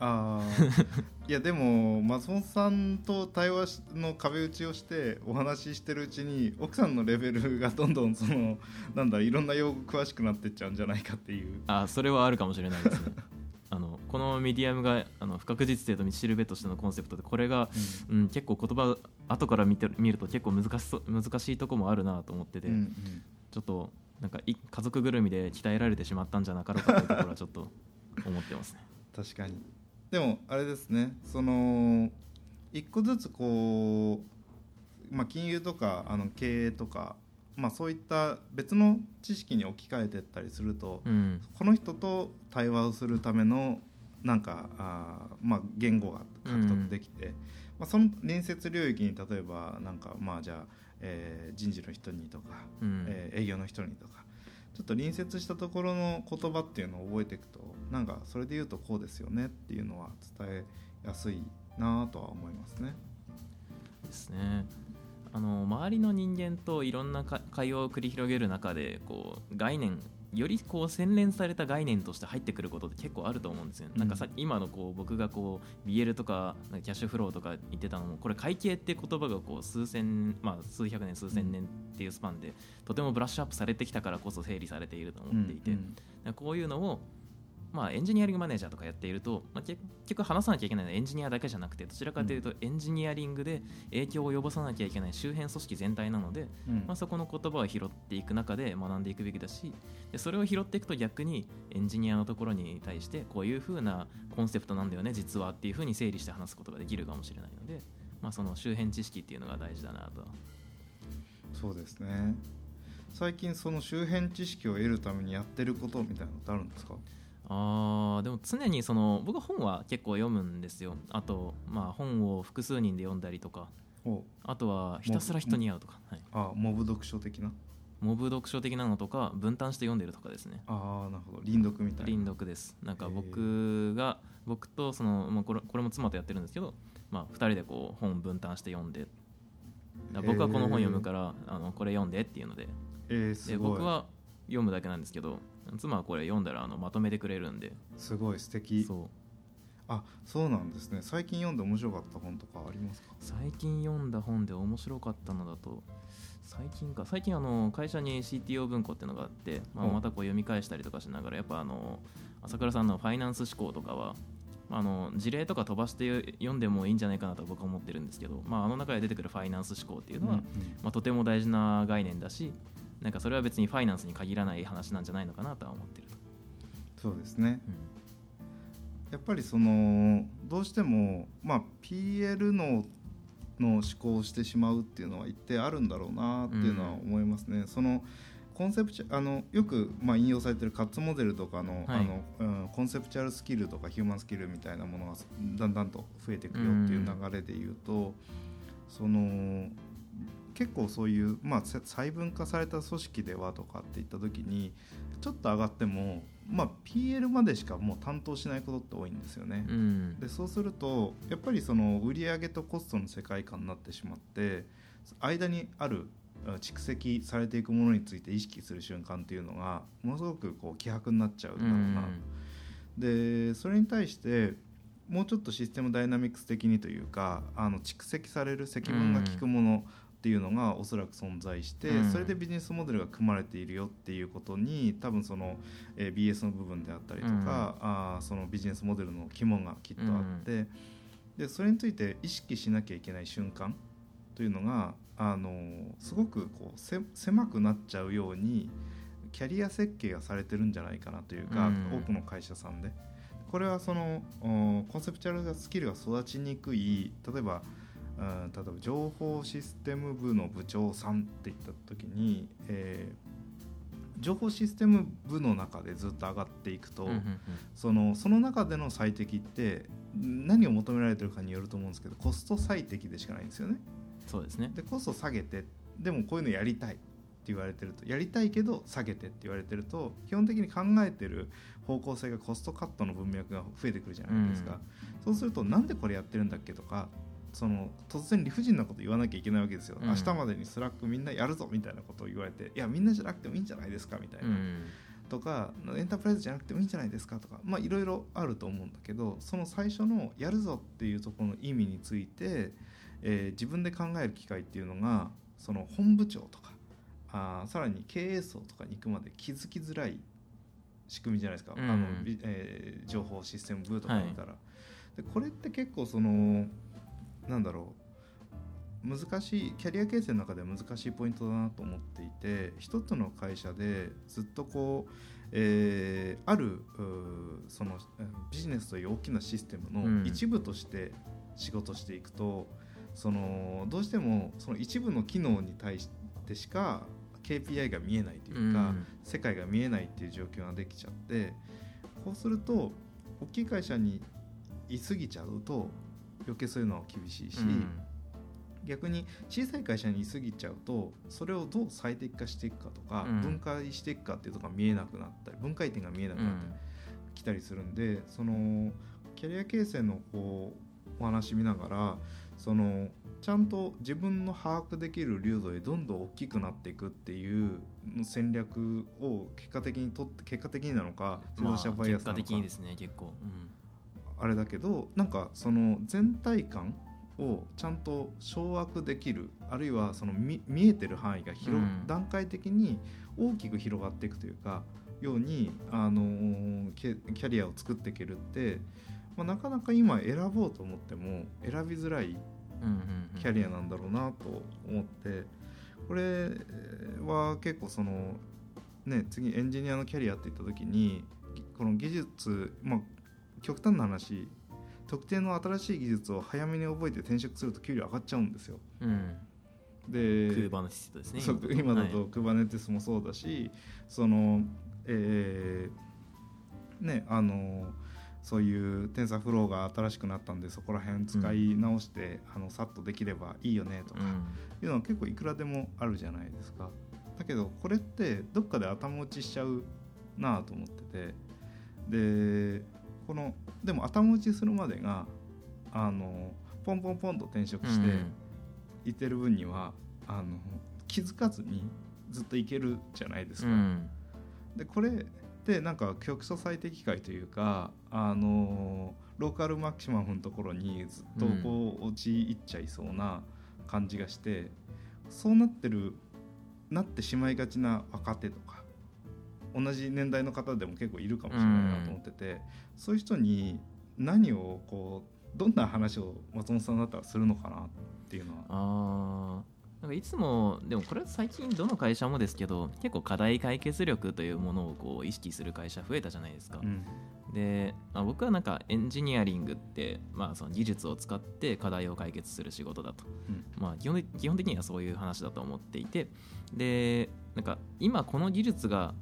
A: あー。いやでも松本さんと対話しの壁打ちをしてお話ししてるうちに奥さんのレベルがどんどんそのなんだいろんな用語詳しくなってっちゃうんじゃないかっていう。
B: あそれはあるかもしれないですねあのこのメディアムがあの不確実性と道しるべとしてのコンセプトでこれが、うん、結構言葉後から見て見ると結構難しそう難しいとこもあるなと思ってて、
A: うんうん。
B: ちょっとなんかい家族ぐるみで鍛えられてしまったんじゃなかろうかというところはちょっと 思ってますね。
A: 確かに。でもあれですねその一個ずつこう、まあ、金融とかあの経営とか、まあ、そういった別の知識に置き換えていったりすると、
B: うん。
A: この人と対話をするためのなんかあー、まあ、言語が獲得できて、まあ、その隣接領域に例えばなんかまあじゃあ、えー人事の人にとか、
B: うん
A: えー営業の人にとかちょっと隣接したところの言葉っていうのを覚えていくとなんかそれで言うとこうですよねっていうのは伝えやすいなとは思いますね。
B: ですね。あの周りの人間といろんなか会話を繰り広げる中でこう概念よりこう洗練された概念として入ってくることって結構あると思うんですよ、
A: うん。
B: なんかさ今のこう僕がこう BL とかキャッシュフローとか言ってたのもこれ会計って言葉がこう数千、まあ、数百年数千年っていうスパンでとてもブラッシュアップされてきたからこそ整理されていると思っていて、
A: うん
B: こういうのを、まあ、エンジニアリングマネージャーとかやっていると、まあ、結局話さなきゃいけないのはエンジニアだけじゃなくてどちらかというとエンジニアリングで影響を及ぼさなきゃいけない周辺組織全体なので、
A: うん。
B: まあ、そこの言葉を拾っていく中で学んでいくべきだしでそれを拾っていくと逆にエンジニアのところに対してこういうふうなコンセプトなんだよね実はっていうふうに整理して話すことができるかもしれないので、まあ、その周辺知識っていうのが大事だなと。
A: そうですね。最近その周辺知識を得るためにやってることみたいなのってあるんですか？
B: あーでも常にその僕は本は結構読むんですよ。あと、まあ、本を複数人で読んだりとか。
A: お。
B: あとはひたすら人に会うとか、はい、
A: あモブ読書的な？
B: モブ読書的なのとか分担して読んでるとかですね。
A: ああなるほど。輪読みたいな。
B: 輪読です。なんか僕が僕とその、まあ、これこれも妻とやってるんですけど、まあ、2人でこう本分担して読んで。僕はこの本読むからあのこれ読んでっていうので。
A: えー、すごい。
B: で僕は読むだけなんですけど妻はこれ読んだらあのまとめてくれるんで。す
A: ごい素敵。
B: そう。
A: あそうなんですね。最近読んで面白かった本とかありますか？
B: 最近読んだ本で面白かったのだと最近か。最近あの会社に CTO 文庫っていうのがあって、まあ、
A: うん。
B: またこう読み返したりとかしながらやっぱあの朝倉さんのファイナンス思考とかはあの事例とか飛ばして読んでもいいんじゃないかなと僕は思ってるんですけど、まあ、あの中で出てくるファイナンス思考っていうのは、
A: うんうん。
B: まあ、とても大事な概念だしなんかそれは別にファイナンスに限らない話なんじゃないのかなとは思ってると、
A: そうですね。
B: うん。
A: やっぱりそのどうしても、まあ、PL のの思考をしてしまうっていうのは一定あるんだろうなっていうのは思いますね。そのコンセプチュあのよくまあ引用されてるカッツモデルとかの,、
B: はい。
A: あのうん、コンセプチュアルスキルとかヒューマンスキルみたいなものがだんだんと増えていくよっていう流れで言うと、その結構そういう、まあ、せ細分化された組織ではとかって言った時にちょっと上がっても、まあ、PL までしかもう担当しないことって多いんですよね。
B: うん。
A: でそうするとやっぱりその売上とコストの世界観になってしまって間にあるあ蓄積されていくものについて意識する瞬間っていうのがものすごくこう希薄になっちゃうんだろうな、でそれに対してもうちょっとシステムダイナミクス的にというかあの蓄積される積分が効くものっていうのがおそらく存在して、
B: うん。
A: それでビジネスモデルが組まれているよっていうことに多分その、えー BS の部分であったりとか、あーそのビジネスモデルの肝がきっとあって、でそれについて意識しなきゃいけない瞬間というのがあのすごくこうせ狭くなっちゃうようにキャリア設計がされてるんじゃないかなというか、
B: うん。
A: 多くの会社さんで。これはそのおコンセプチュアルスキルが育ちにくい例えばうん、例えば情報システム部の部長さんって言った時に、えー情報システム部の中でずっと上がっていくと、
B: うんうんうん。
A: そのその中での最適って何を求められてるかによると思うんですけどコスト最適でしかないんですよね。
B: そうですね。
A: でコスト下げてでもこういうのやりたいって言われてるとやりたいけど下げてって言われてると基本的に考えてる方向性がコストカットの文脈が増えてくるじゃないですか、そうするとなんでこれやってるんだっけとかその突然理不尽なこと言わなきゃいけないわけですよ、
B: うん。
A: 明日までに Slack みんなやるぞみたいなことを言われていやみんなじゃなくてもいいんじゃないですかみたいな、
B: うん。
A: とかエンタープライズじゃなくてもいいんじゃないですかとかまあいろいろあると思うんだけどその最初のやるぞっていうところの意味について、えー自分で考える機会っていうのがその本部長とかあーさらに経営層とかに行くまで気づきづらい仕組みじゃないですか、
B: うん。
A: あのびえー情報システム部とか見たら。でこれって結構そのなんだろう。難しいキャリア形成の中では難しいポイントだなと思っていて一つの会社でずっとこう、えーあるそのえービジネスという大きなシステム
B: うん。
A: の一部として仕事していくと、そのどうしてもその一部の機能に対してしか KPI が見えないというか、
B: うん。
A: 世界が見えないっていう状況ができちゃってこうすると大きい会社にいすぎちゃうと余計そういうのは厳しいし、
B: うん。
A: 逆に小さい会社にいすぎちゃうとそれをどう最適化していくかとか、
B: うん。
A: 分解していくかっていうとが見えなくなったり分解点が見えなくなったりきたりするんで、そのキャリア形成のこうお話見ながらそのちゃんと自分の把握できる流度へどんどん大きくなっていくっていう戦略を結果的にとって結果的になのか自動車バイアスなのか、
B: まあ結果的にですね結構、
A: あれだけどなんかその全体感をちゃんと掌握できるあるいはその見見えてる範囲が広、
B: うん。
A: 段階的に大きく広がっていくというかように、あのーキャリアを作っていけるって、まあ、なかなか今選ぼうと思っても選びづらいキャリアなんだろうなと思ってこれは結構そのね次エンジニアのキャリアって言った時にこの技術まあ極端な話特定の新しい技術を早めに覚えて転職すると給料上がっちゃうんですよ。
B: うん。
A: で
B: クーバーのシストですね。
A: 今だと
B: はい。
A: Kubernetes もそうだし、そのえーねあのそういう TensorFlow が新しくなったんでそこら辺使い直して、あのさっとできればいいよねとか、
B: うん。
A: いうのは結構いくらでもあるじゃないですか。だけどこれってどっかで頭打ちしちゃうなと思ってて。でこのでも頭打ちするまでがあのポンポンポンと転職していってる分には、あの気づかずにずっといけるじゃないですか、
B: うん。
A: でこれってなんか局所最適解というかあのローカルマキシマムのところにずっとこう陥っちゃいそうな感じがして、そうなってるなってしまいがちな若手とか同じ年代の方でも結構いるかもしれないなと思ってて、そういう人に何をこうどんな話を松本さんだったらするのかなっていうのは。
B: あー。なんかいつもでもこれは最近どの会社もですけど結構課題解決力というものをこう意識する会社増えたじゃないですか、
A: うん。
B: で、まあ、僕はなんかエンジニアリングって、まあ、その技術を使って課題を解決する仕事だと、
A: うん。
B: まあ、基本的基本的にはそういう話だと思っていて。でなんか今この技術が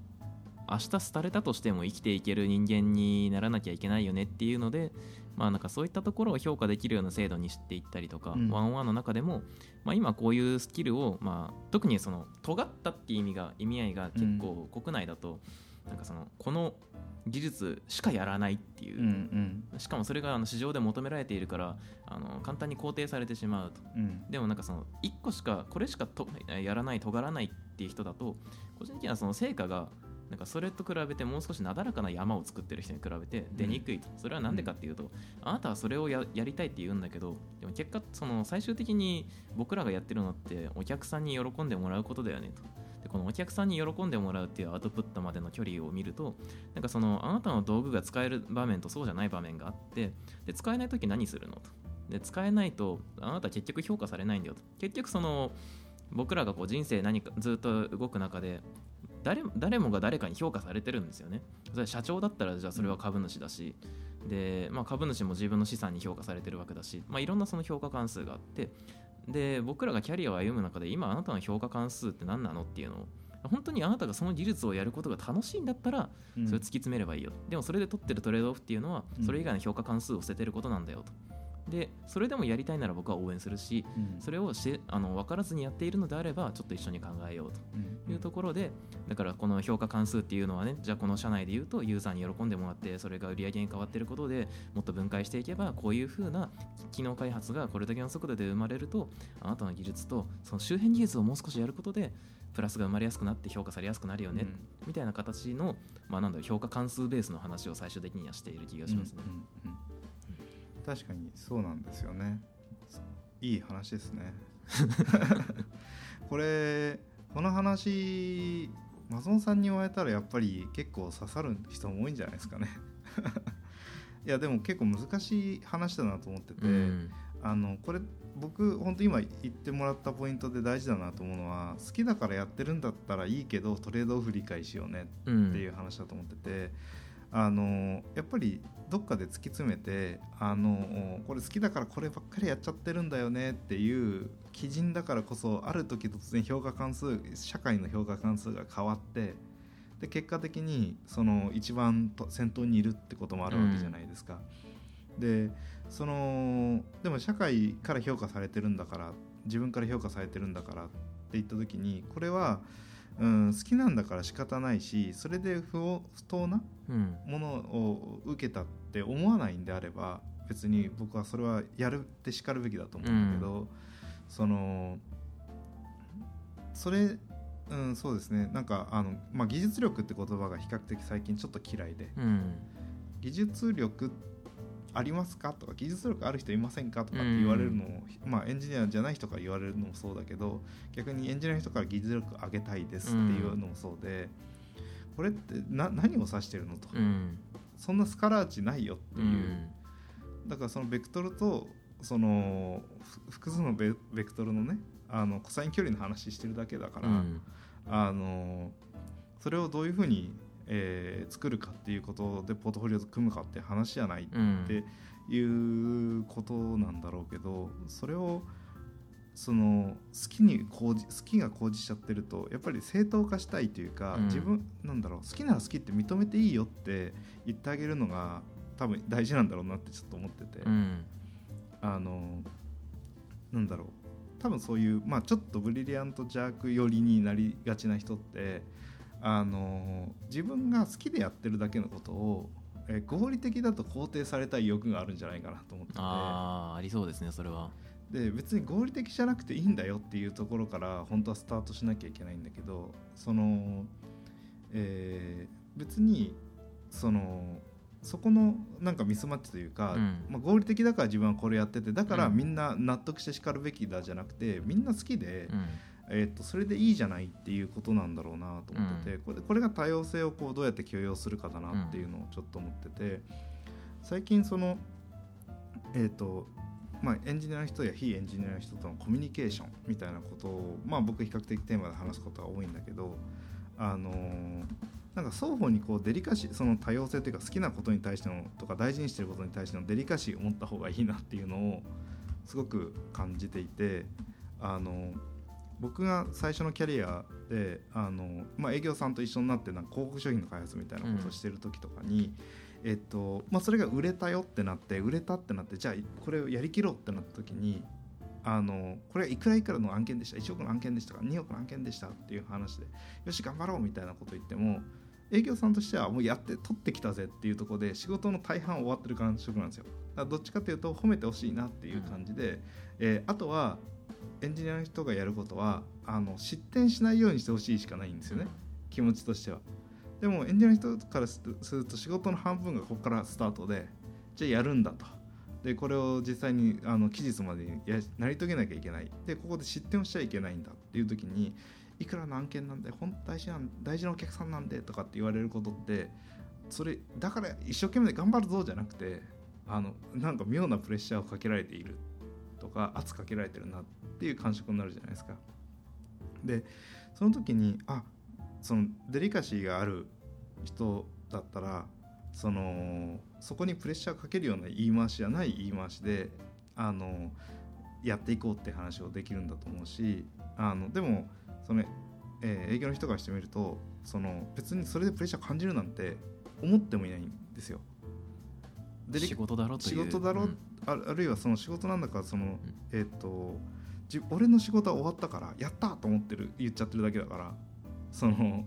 B: 明日廃れたとしても生きていける人間にならなきゃいけないよねっていうので、まあ、なんかそういったところを評価できるような制度にしていったりとか、
A: うん。
B: ワンオンワンの中でも、まあ、今こういうスキルを、まあ、特にその尖ったっていう意味が意味合いが結構国内だと、なんかそのこの技術しかやらないっていう、
A: うんうん。
B: しかもそれがあの市場で求められているからあの簡単に肯定されてしまうと。
A: うん。
B: でもなんかその1個しかこれしかとやらない尖らないっていう人だと個人的にはその成果がなんかそれと比べてもう少しなだらかな山を作ってる人に比べて出にくいと、それは何でかっていうと、あなたはそれをややりたいって言うんだけどでも結果その最終的に僕らがやってるのってお客さんに喜んでもらうことだよねと。でこのお客さんに喜んでもらうっていうアウトプットまでの距離を見るとなんかそのあなたの道具が使える場面とそうじゃない場面があってで使えない時何するのと。で使えないとあなた結局評価されないんだよと。結局その僕らがこう人生何かずっと動く中で誰誰もが誰かに評価されてるんですよね。それ社長だったらじゃあそれは株主だし、で、まあ、株主も自分の資産に評価されてるわけだし、まあ、いろんなその評価関数があって。で僕らがキャリアを歩む中で今あなたの評価関数って何なのっていうのを本当にあなたがその技術をやることが楽しいんだったら
A: うん。
B: それを突き詰めればいいよ、でもそれで取ってるトレードオフっていうのは
A: うん。
B: それ以外の評価関数を捨ててることなんだよとでそれでもやりたいなら僕は応援するし
A: うん。
B: それをしあの分からずにやっているのであればちょっと一緒に考えようと。
A: うん。
B: いうところでだからこの評価関数っていうのはねじゃあこの社内で言うとユーザーに喜んでもらってそれが売り上げに変わっていることでもっと分解していけばこういう風な機能開発がこれだけの速度で生まれるとあなたの技術とその周辺技術をもう少しやることでプラスが生まれやすくなって評価されやすくなるよね、みたいな形の、まあ、なんだろう評価関数ベースの話を最終的にはしている気がしますね。
A: うんうんうん確かにそうなんですよね。いい話ですね。これこの話松本さんに言われたらやっぱり結構刺さる人も多いんじゃないですかね。いやでも結構難しい話だなと思ってて、
B: うん。
A: あのこれ僕本当今言ってもらったポイントで大事だなと思うのは好きだからやってるんだったらいいけどトレードオフ理解しようね
B: うん
A: っていう話だと思ってて、あのやっぱりどっかで突き詰めてあのこれ好きだからこればっかりやっちゃってるんだよねっていう基準だからこそある時突然評価関数社会の評価関数が変わってで結果的にその一番と先頭にいるってこともあるわけじゃないですか。でそのでも社会から評価されてるんだから自分から評価されてるんだからって言った時にこれは、うん、好きなんだから仕方ないしそれで不不当な
B: うん
A: ものを受けたって思わないんであれば別に僕はそれはやるってしかるべきだと思うんだけど、そのそれうんそうですね。なんかあの、まあ、技術力って言葉が比較的最近ちょっと嫌いで
B: うん。
A: 技術力ありますかとか技術力ある人いませんかとかって言われるのも、まあエンジニアじゃない人から言われるのもそうだけど逆にエンジニアの人から技術力上げたいですっていうのもそうで、これってな何を指してるのと、
B: うん
A: そんなスカラー値ないよって
B: う
A: いう、
B: ん。
A: だからそのベクトルとそのふ複数のベベクトルのねあのコサイン距離の話してるだけだから、
B: うん。
A: あのそれをどういうふうに、えー作るかっていうことでポートフォリオを組むかって話じゃない
B: うん。
A: っていうことなんだろうけどそれをその好きに講じ好きが講じちゃってるとやっぱり正当化したいというか、
B: うん。
A: 自分なんだろう好きなら好きって認めていいよって言ってあげるのが多分大事なんだろうなってちょっと思ってて、
B: うん。
A: あのなんだろう。多分そういう、まあ、ちょっとブリリアントジャーク寄りになりがちな人ってあの自分が好きでやってるだけのことを、えー合理的だと肯定されたい欲があるんじゃないかなと思ってて。
B: ああありそうですねそれは
A: で別に合理的じゃなくていいんだよっていうところから本当はスタートしなきゃいけないんだけどその、えー別にそのそこのなんかミスマッチというか、
B: うん。
A: まあ、合理的だから自分はこれやっててだから
B: うん。
A: みんな納得してしかるべきだじゃなくてみんな好きで、
B: うん。
A: えー、とそれでいいじゃないっていうことなんだろうなと思ってて、これこれが多様性をこうどうやって許容するかだなっていうのをちょっと思ってて最近そのえっ、とまあ、エンジニアの人や非エンジニアの人とのコミュニケーションみたいなことを、まあ、僕比較的テーマで話すことが多いんだけど、あのーなんか双方にこうデリカシーその多様性というか好きなことに対してのとか大事にしてることに対してのデリカシーを持った方がいいなっていうのをすごく感じていてあの僕が最初のキャリアであの、まあ、営業さんと一緒になってなんか広告商品の開発みたいなことをしてる時とかに、えっとまあ、それが売れたよってなって売れたってなってじゃあこれをやりきろうってなった時にあのこれはいくらいくらの案件でした1億の案件でしたか2億の案件でしたっていう話でよし頑張ろうみたいなこと言っても営業さんとしてはもうやって取ってきたぜっていうところで仕事の大半終わってる感触なんですよ。だからどっちかというと褒めてほしいなっていう感じで、えーあとはエンジニアの人がやることはあの失点しないようにしてほしいしかないんですよね。気持ちとしてはでもエンジニアの人からすると仕事の半分がここからスタートでじゃあやるんだと。でこれを実際にあの期日までにや成り遂げなきゃいけない。でここで失点をしちゃいけないんだっていう時にいくらの案件なんで本当大事な大事なお客さんなんでとかって言われることってそれだから一生懸命頑張るぞじゃなくてあのなんか妙なプレッシャーをかけられている。とか圧かけられてるなっていう感触になるじゃないですか。でその時にあそのデリカシーがある人だったらそのそこにプレッシャーかけるような言い回しじゃない言い回しであのやっていこうって話をできるんだと思うしあのでもその、えー営業の人からしてみるとその別にそれでプレッシャー感じるなんて思ってもいないんですよ。
B: 仕事だろと
A: 仕事だろ
B: うん。
A: ああるいはその仕事なんだからその、えっ、とじ俺の仕事は終わったからやったと思ってる言っちゃってるだけだからその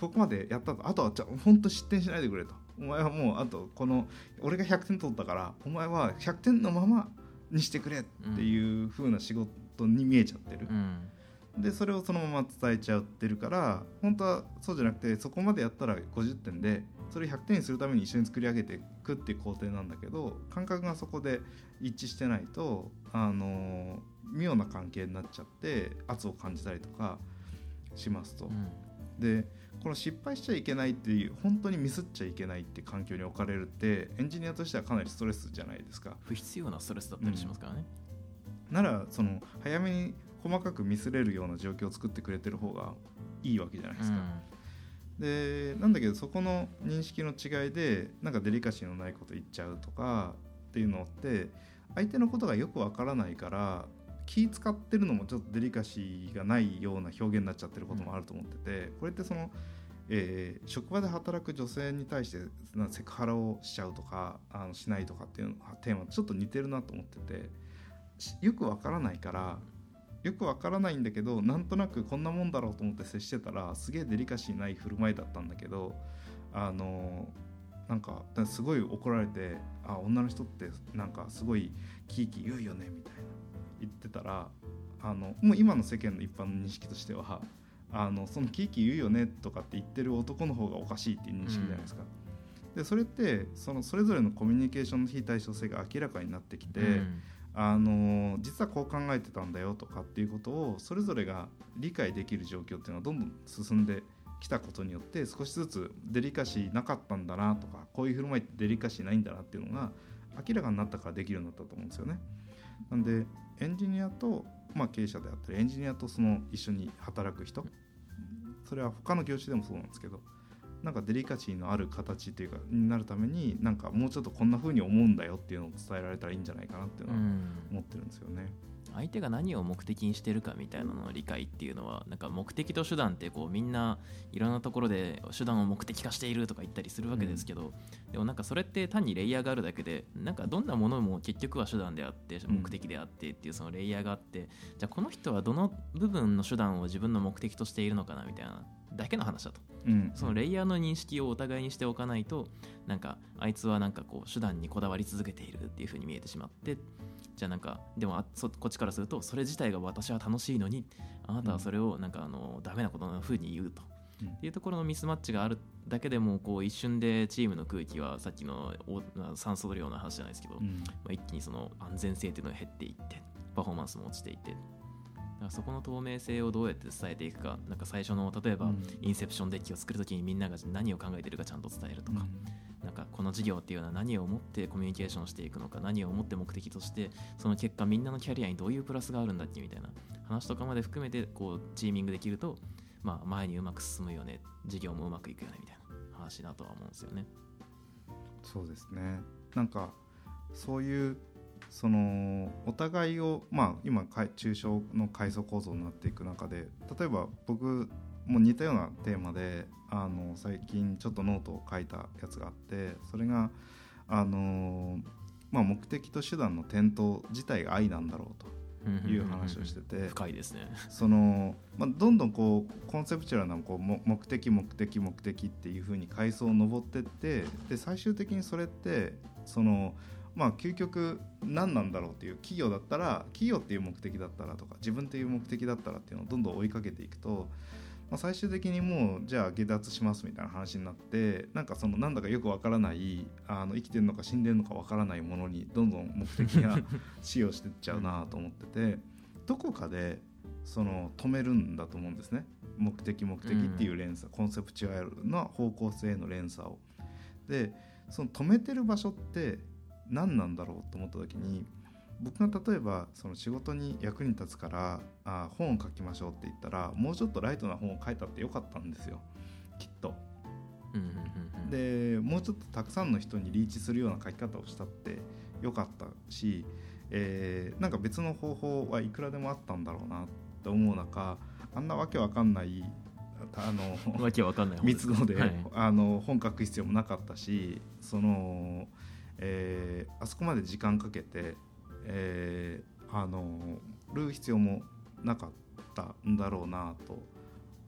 A: ここまでやったと。あとはじゃ本当失点しないでくれと。お前はもうあとこの俺が100点取ったからお前は100点のままにしてくれっていう風な仕事に見えちゃってる、
B: うん。
A: でそれをそのまま伝えちゃってるから本当はそうじゃなくてそこまでやったら50点でそれ100点にするために一緒に作り上げていくっていう工程なんだけど感覚がそこで一致してないとあの妙な関係になっちゃって圧を感じたりとかしますと。
B: うん
A: でこの失敗しちゃいけないっていう本当にミスっちゃいけないって環境に置かれるってエンジニアとしてはかなりストレスじゃないですか。
B: 不必要なストレスだったりしますからね、
A: ならその早めに細かくミスれるような状況を作ってくれてる方がいいわけじゃないですか。でなんだけどそこの認識の違いでなんかデリカシーのないこと言っちゃうとかっていうのって相手のことがよくわからないから気使ってるのもちょっとデリカシーがないような表現になっちゃってることもあると思ってて、これってその、えー職場で働く女性に対してなセクハラをしちゃうとかあのしないとかっていうのテーマとちょっと似てるなと思っててしよくわからないからよくわからないんだけどなんとなくこんなもんだろうと思って接してたらすげえデリカシーない振る舞いだったんだけどあのなんかすごい怒られてあ女の人ってなんかすごいキーキー言うよねみたいな言ってたらあのもう今の世間の一般の認識としてはあのそのキーキー言うよねとかって言ってる男の方がおかしいっていう認識じゃないですか。でそれってそのそれぞれのコミュニケーションの非対称性が明らかになってきて、
B: うん
A: あの実はこう考えてたんだよとかっていうことをそれぞれが理解できる状況っていうのはどんどん進んできたことによって少しずつデリカシーなかったんだなとかこういう振る舞いってデリカシーないんだなっていうのが明らかになったからできるようになったと思うんですよね。なんでエンジニアと、まあ、経営者であったりエンジニアとその一緒に働く人それは他の業種でもそうなんですけどなんかデリカシーのある形っていうかになるためになんかもうちょっとこんな風に思うんだよっていうのを伝えられたらいいんじゃないかなっていうのは
B: うん
A: 思ってるんですよね。
B: 相手が何を目的にしてるかみたいなのの理解っていうのはなんか目的と手段ってこうみんないろんなところで手段を目的化しているとか言ったりするわけですけど、でもなんかそれって単にレイヤーがあるだけでなんかどんなものも結局は手段であって
A: うん
B: 目的であってっていうそのレイヤーがあって、じゃあこの人はどの部分の手段を自分の目的としているのかなみたいなだけの話だと。
A: うん、
B: そのレイヤーの認識をお互いにしておかないとなんかあいつはなんかこう手段にこだわり続けているっていう風に見えてしまってじゃあなんかでもあそこっちからするとそれ自体が私は楽しいのにあなたはそれをなんかあのダメなことの風に言うと。
A: うん。
B: っていうところのミスマッチがあるだけでもこう一瞬でチームの空気はさっきのお酸素量の話じゃないですけど、
A: うん。
B: まあ、一気にその安全性っていうのが減っていってパフォーマンスも落ちていってだからそこの透明性をどうやって伝えていくかなんか最初の例えば、
A: うん。
B: インセプションデッキを作るときにみんなが何を考えてるかちゃんと伝えるとか、なんかこの事業っていうのは何を思ってコミュニケーションしていくのか何を思って目的としてその結果みんなのキャリアにどういうプラスがあるんだっけみたいな話とかまで含めてこうチーミングできると、まあ、前にうまく進むよね事業もうまくいくよねみたいな話だとは思うんですよね。
A: そうですね。なんかそういうそのお互いをまあ今中小の階層構造になっていく中で例えば僕も似たようなテーマであの最近ちょっとノートを書いたやつがあってそれがあの、まあ、目的と手段の点灯自体が愛なんだろうという話をしてて
B: 深いですね。
A: その、まあ、どんどんこうコンセプチュアルなこうも目的目的目的っていう風に階層を上ってってで最終的にそれってそのまあ究極何なんだろうっていう企業だったら企業っていう目的だったらとか自分っていう目的だったらっていうのをどんどん追いかけていくと、まあ、最終的にもうじゃあ下脱しますみたいな話になってなんかそのなんだかよくわからないあの生きてるのか死んでるのかわからないものにどんどん目的が使用してっちゃうなと思っててどこかでその止めるんだと思うんですね目的目的っていう連鎖、コンセプチュアルな方向性の連鎖を。でその止めてる場所って何なんだろうと思った時に僕が例えばその仕事に役に立つからあ本を書きましょうって言ったらもうちょっとライトな本を書いたってよかったんですよ。きっと。でもうちょっとたくさんの人にリーチするような書き方をしたってよかったし、えーなんか別の方法はいくらでもあったんだろうなって思う中あんなわけわかんないあの
B: わけわかんない本です
A: 密度で、
B: はい。
A: あの本書く必要もなかったしその、えーあそこまで時間かけて、えーあのる必要もなかったんだろうなと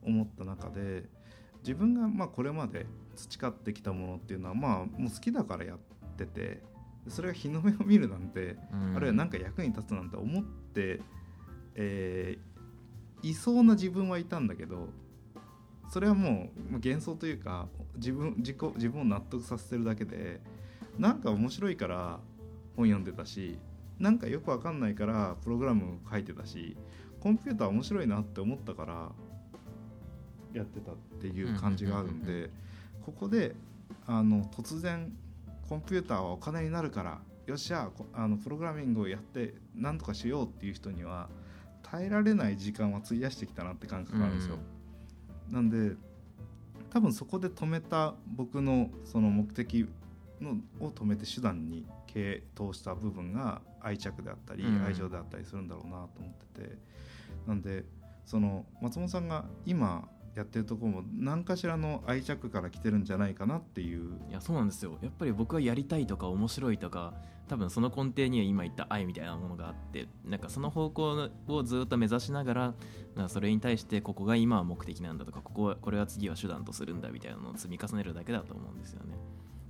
A: 思った中で自分がまあこれまで培ってきたものっていうのはまあもう好きだからやっててそれが日の目を見るなんて、
B: うん。
A: あるいは何か役に立つなんて思って、えーいそうな自分はいたんだけどそれはもうまあ幻想というか自分自己自分を納得させてるだけでなんか面白いから本読んでたしなんかよくわかんないからプログラム書いてたしコンピューター面白いなって思ったからやってたっていう感じがあるん
B: うんうんうん
A: でここであの突然コンピューターはお金になるからよっしゃこあのプログラミングをやって何とかしようっていう人には耐えられない時間は費やしてきたなって感覚があるんですよ。なんで多分そこで止めた僕のその目的のを止めて手段に傾倒した部分が愛着であったり
B: うん。
A: 愛情であったりするんだろうなと思ってて、なんでその松本さんが今やってるところも何かしらの愛着から来てるんじゃないかなっていう。
B: いやそうなんですよ。やっぱり僕はやりたいとか面白いとか多分その根底には今言った愛みたいなものがあってなんかその方向をずっと目指しながらそれに対してここが今は目的なんだとかここはこれは次は手段とするんだみたいなのを積み重ねるだけだと思うんですよね。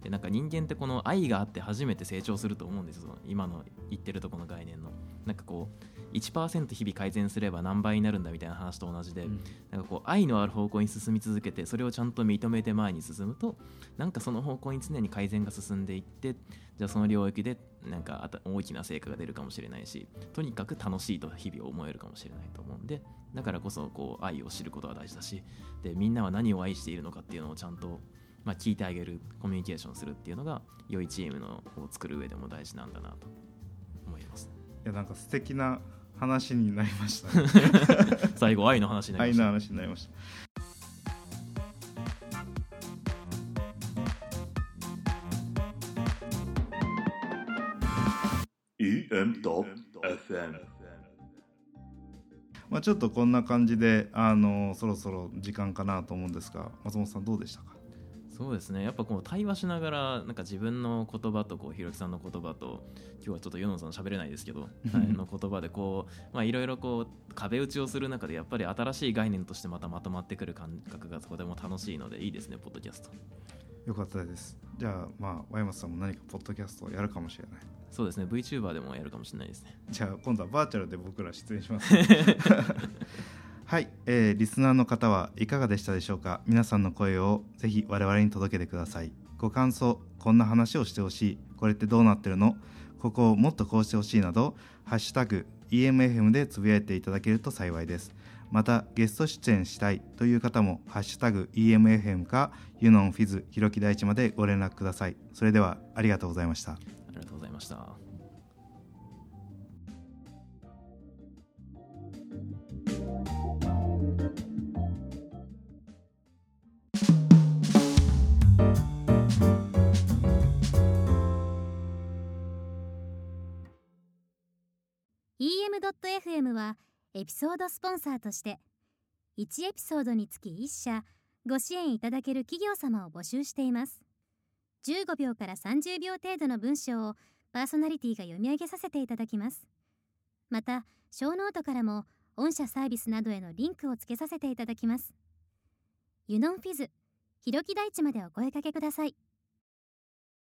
B: でなんか人間ってこの愛があって初めて成長すると思うんですよ今の言ってるとこの概念の。なんかこう1%日々改善すれば何倍になるんだみたいな話と同じで、なんかこう愛のある方向に進み続けてそれをちゃんと認めて前に進むとなんかその方向に常に改善が進んでいってじゃあその領域でなんか大きな成果が出るかもしれないしとにかく楽しいと日々思えるかもしれないと思うんでだからこそこう愛を知ることが大事だしでみんなは何を愛しているのかっていうのをちゃんと、まあ、聞いてあげるコミュニケーションするっていうのが良いチームのを作る上でも大事なんだなと思います。
A: いやなんか素敵な話になりましたね。
B: 最後愛の話になりました
A: 愛の話になりました。
D: EM と FM
A: まあ、ちょっとこんな感じであのそろそろ時間かなと思うんですが松本さんどうでしたか？
B: そうですね。やっぱこう対話しながらなんか自分の言葉とこうひろきさんの言葉と今日はちょっと世野さん喋れないですけど、はい、の言葉でこうまあいろいろこう壁打ちをする中でやっぱり新しい概念としてまたまとまってくる感覚がとても楽しいのでいいですねポッドキャスト。
A: よかったです。じゃあまあワイマスさんも何かポッドキャストをやるかもしれない。
B: そうですね。VTuber でもやるかもしれないですね。
A: じゃあ今度はバーチャルで僕ら出演します はい、えーリスナーの方はいかがでしたでしょうか？皆さんの声をぜひ我々に届けてください。ご感想こんな話をしてほしい。これってどうなってるの？ここをもっとこうしてほしいなどハッシュタグ EMFM でつぶやいていただけると幸いです。またゲスト出演したいという方もハッシュタグ EMFM かユノンフィズひろき大地までご連絡ください。それではありがとうございました。
B: ありがとうございました「
E: EM.FM」はエピソードスポンサーとして1エピソードにつき1社ご支援いただける企業様を募集しています。15秒から30秒程度の文章をパーソナリティが読み上げさせていただきます。またショーノートからも御社サービスなどへのリンクをつけさせていただきます。ユノンフィズひろき大地までお声掛けください。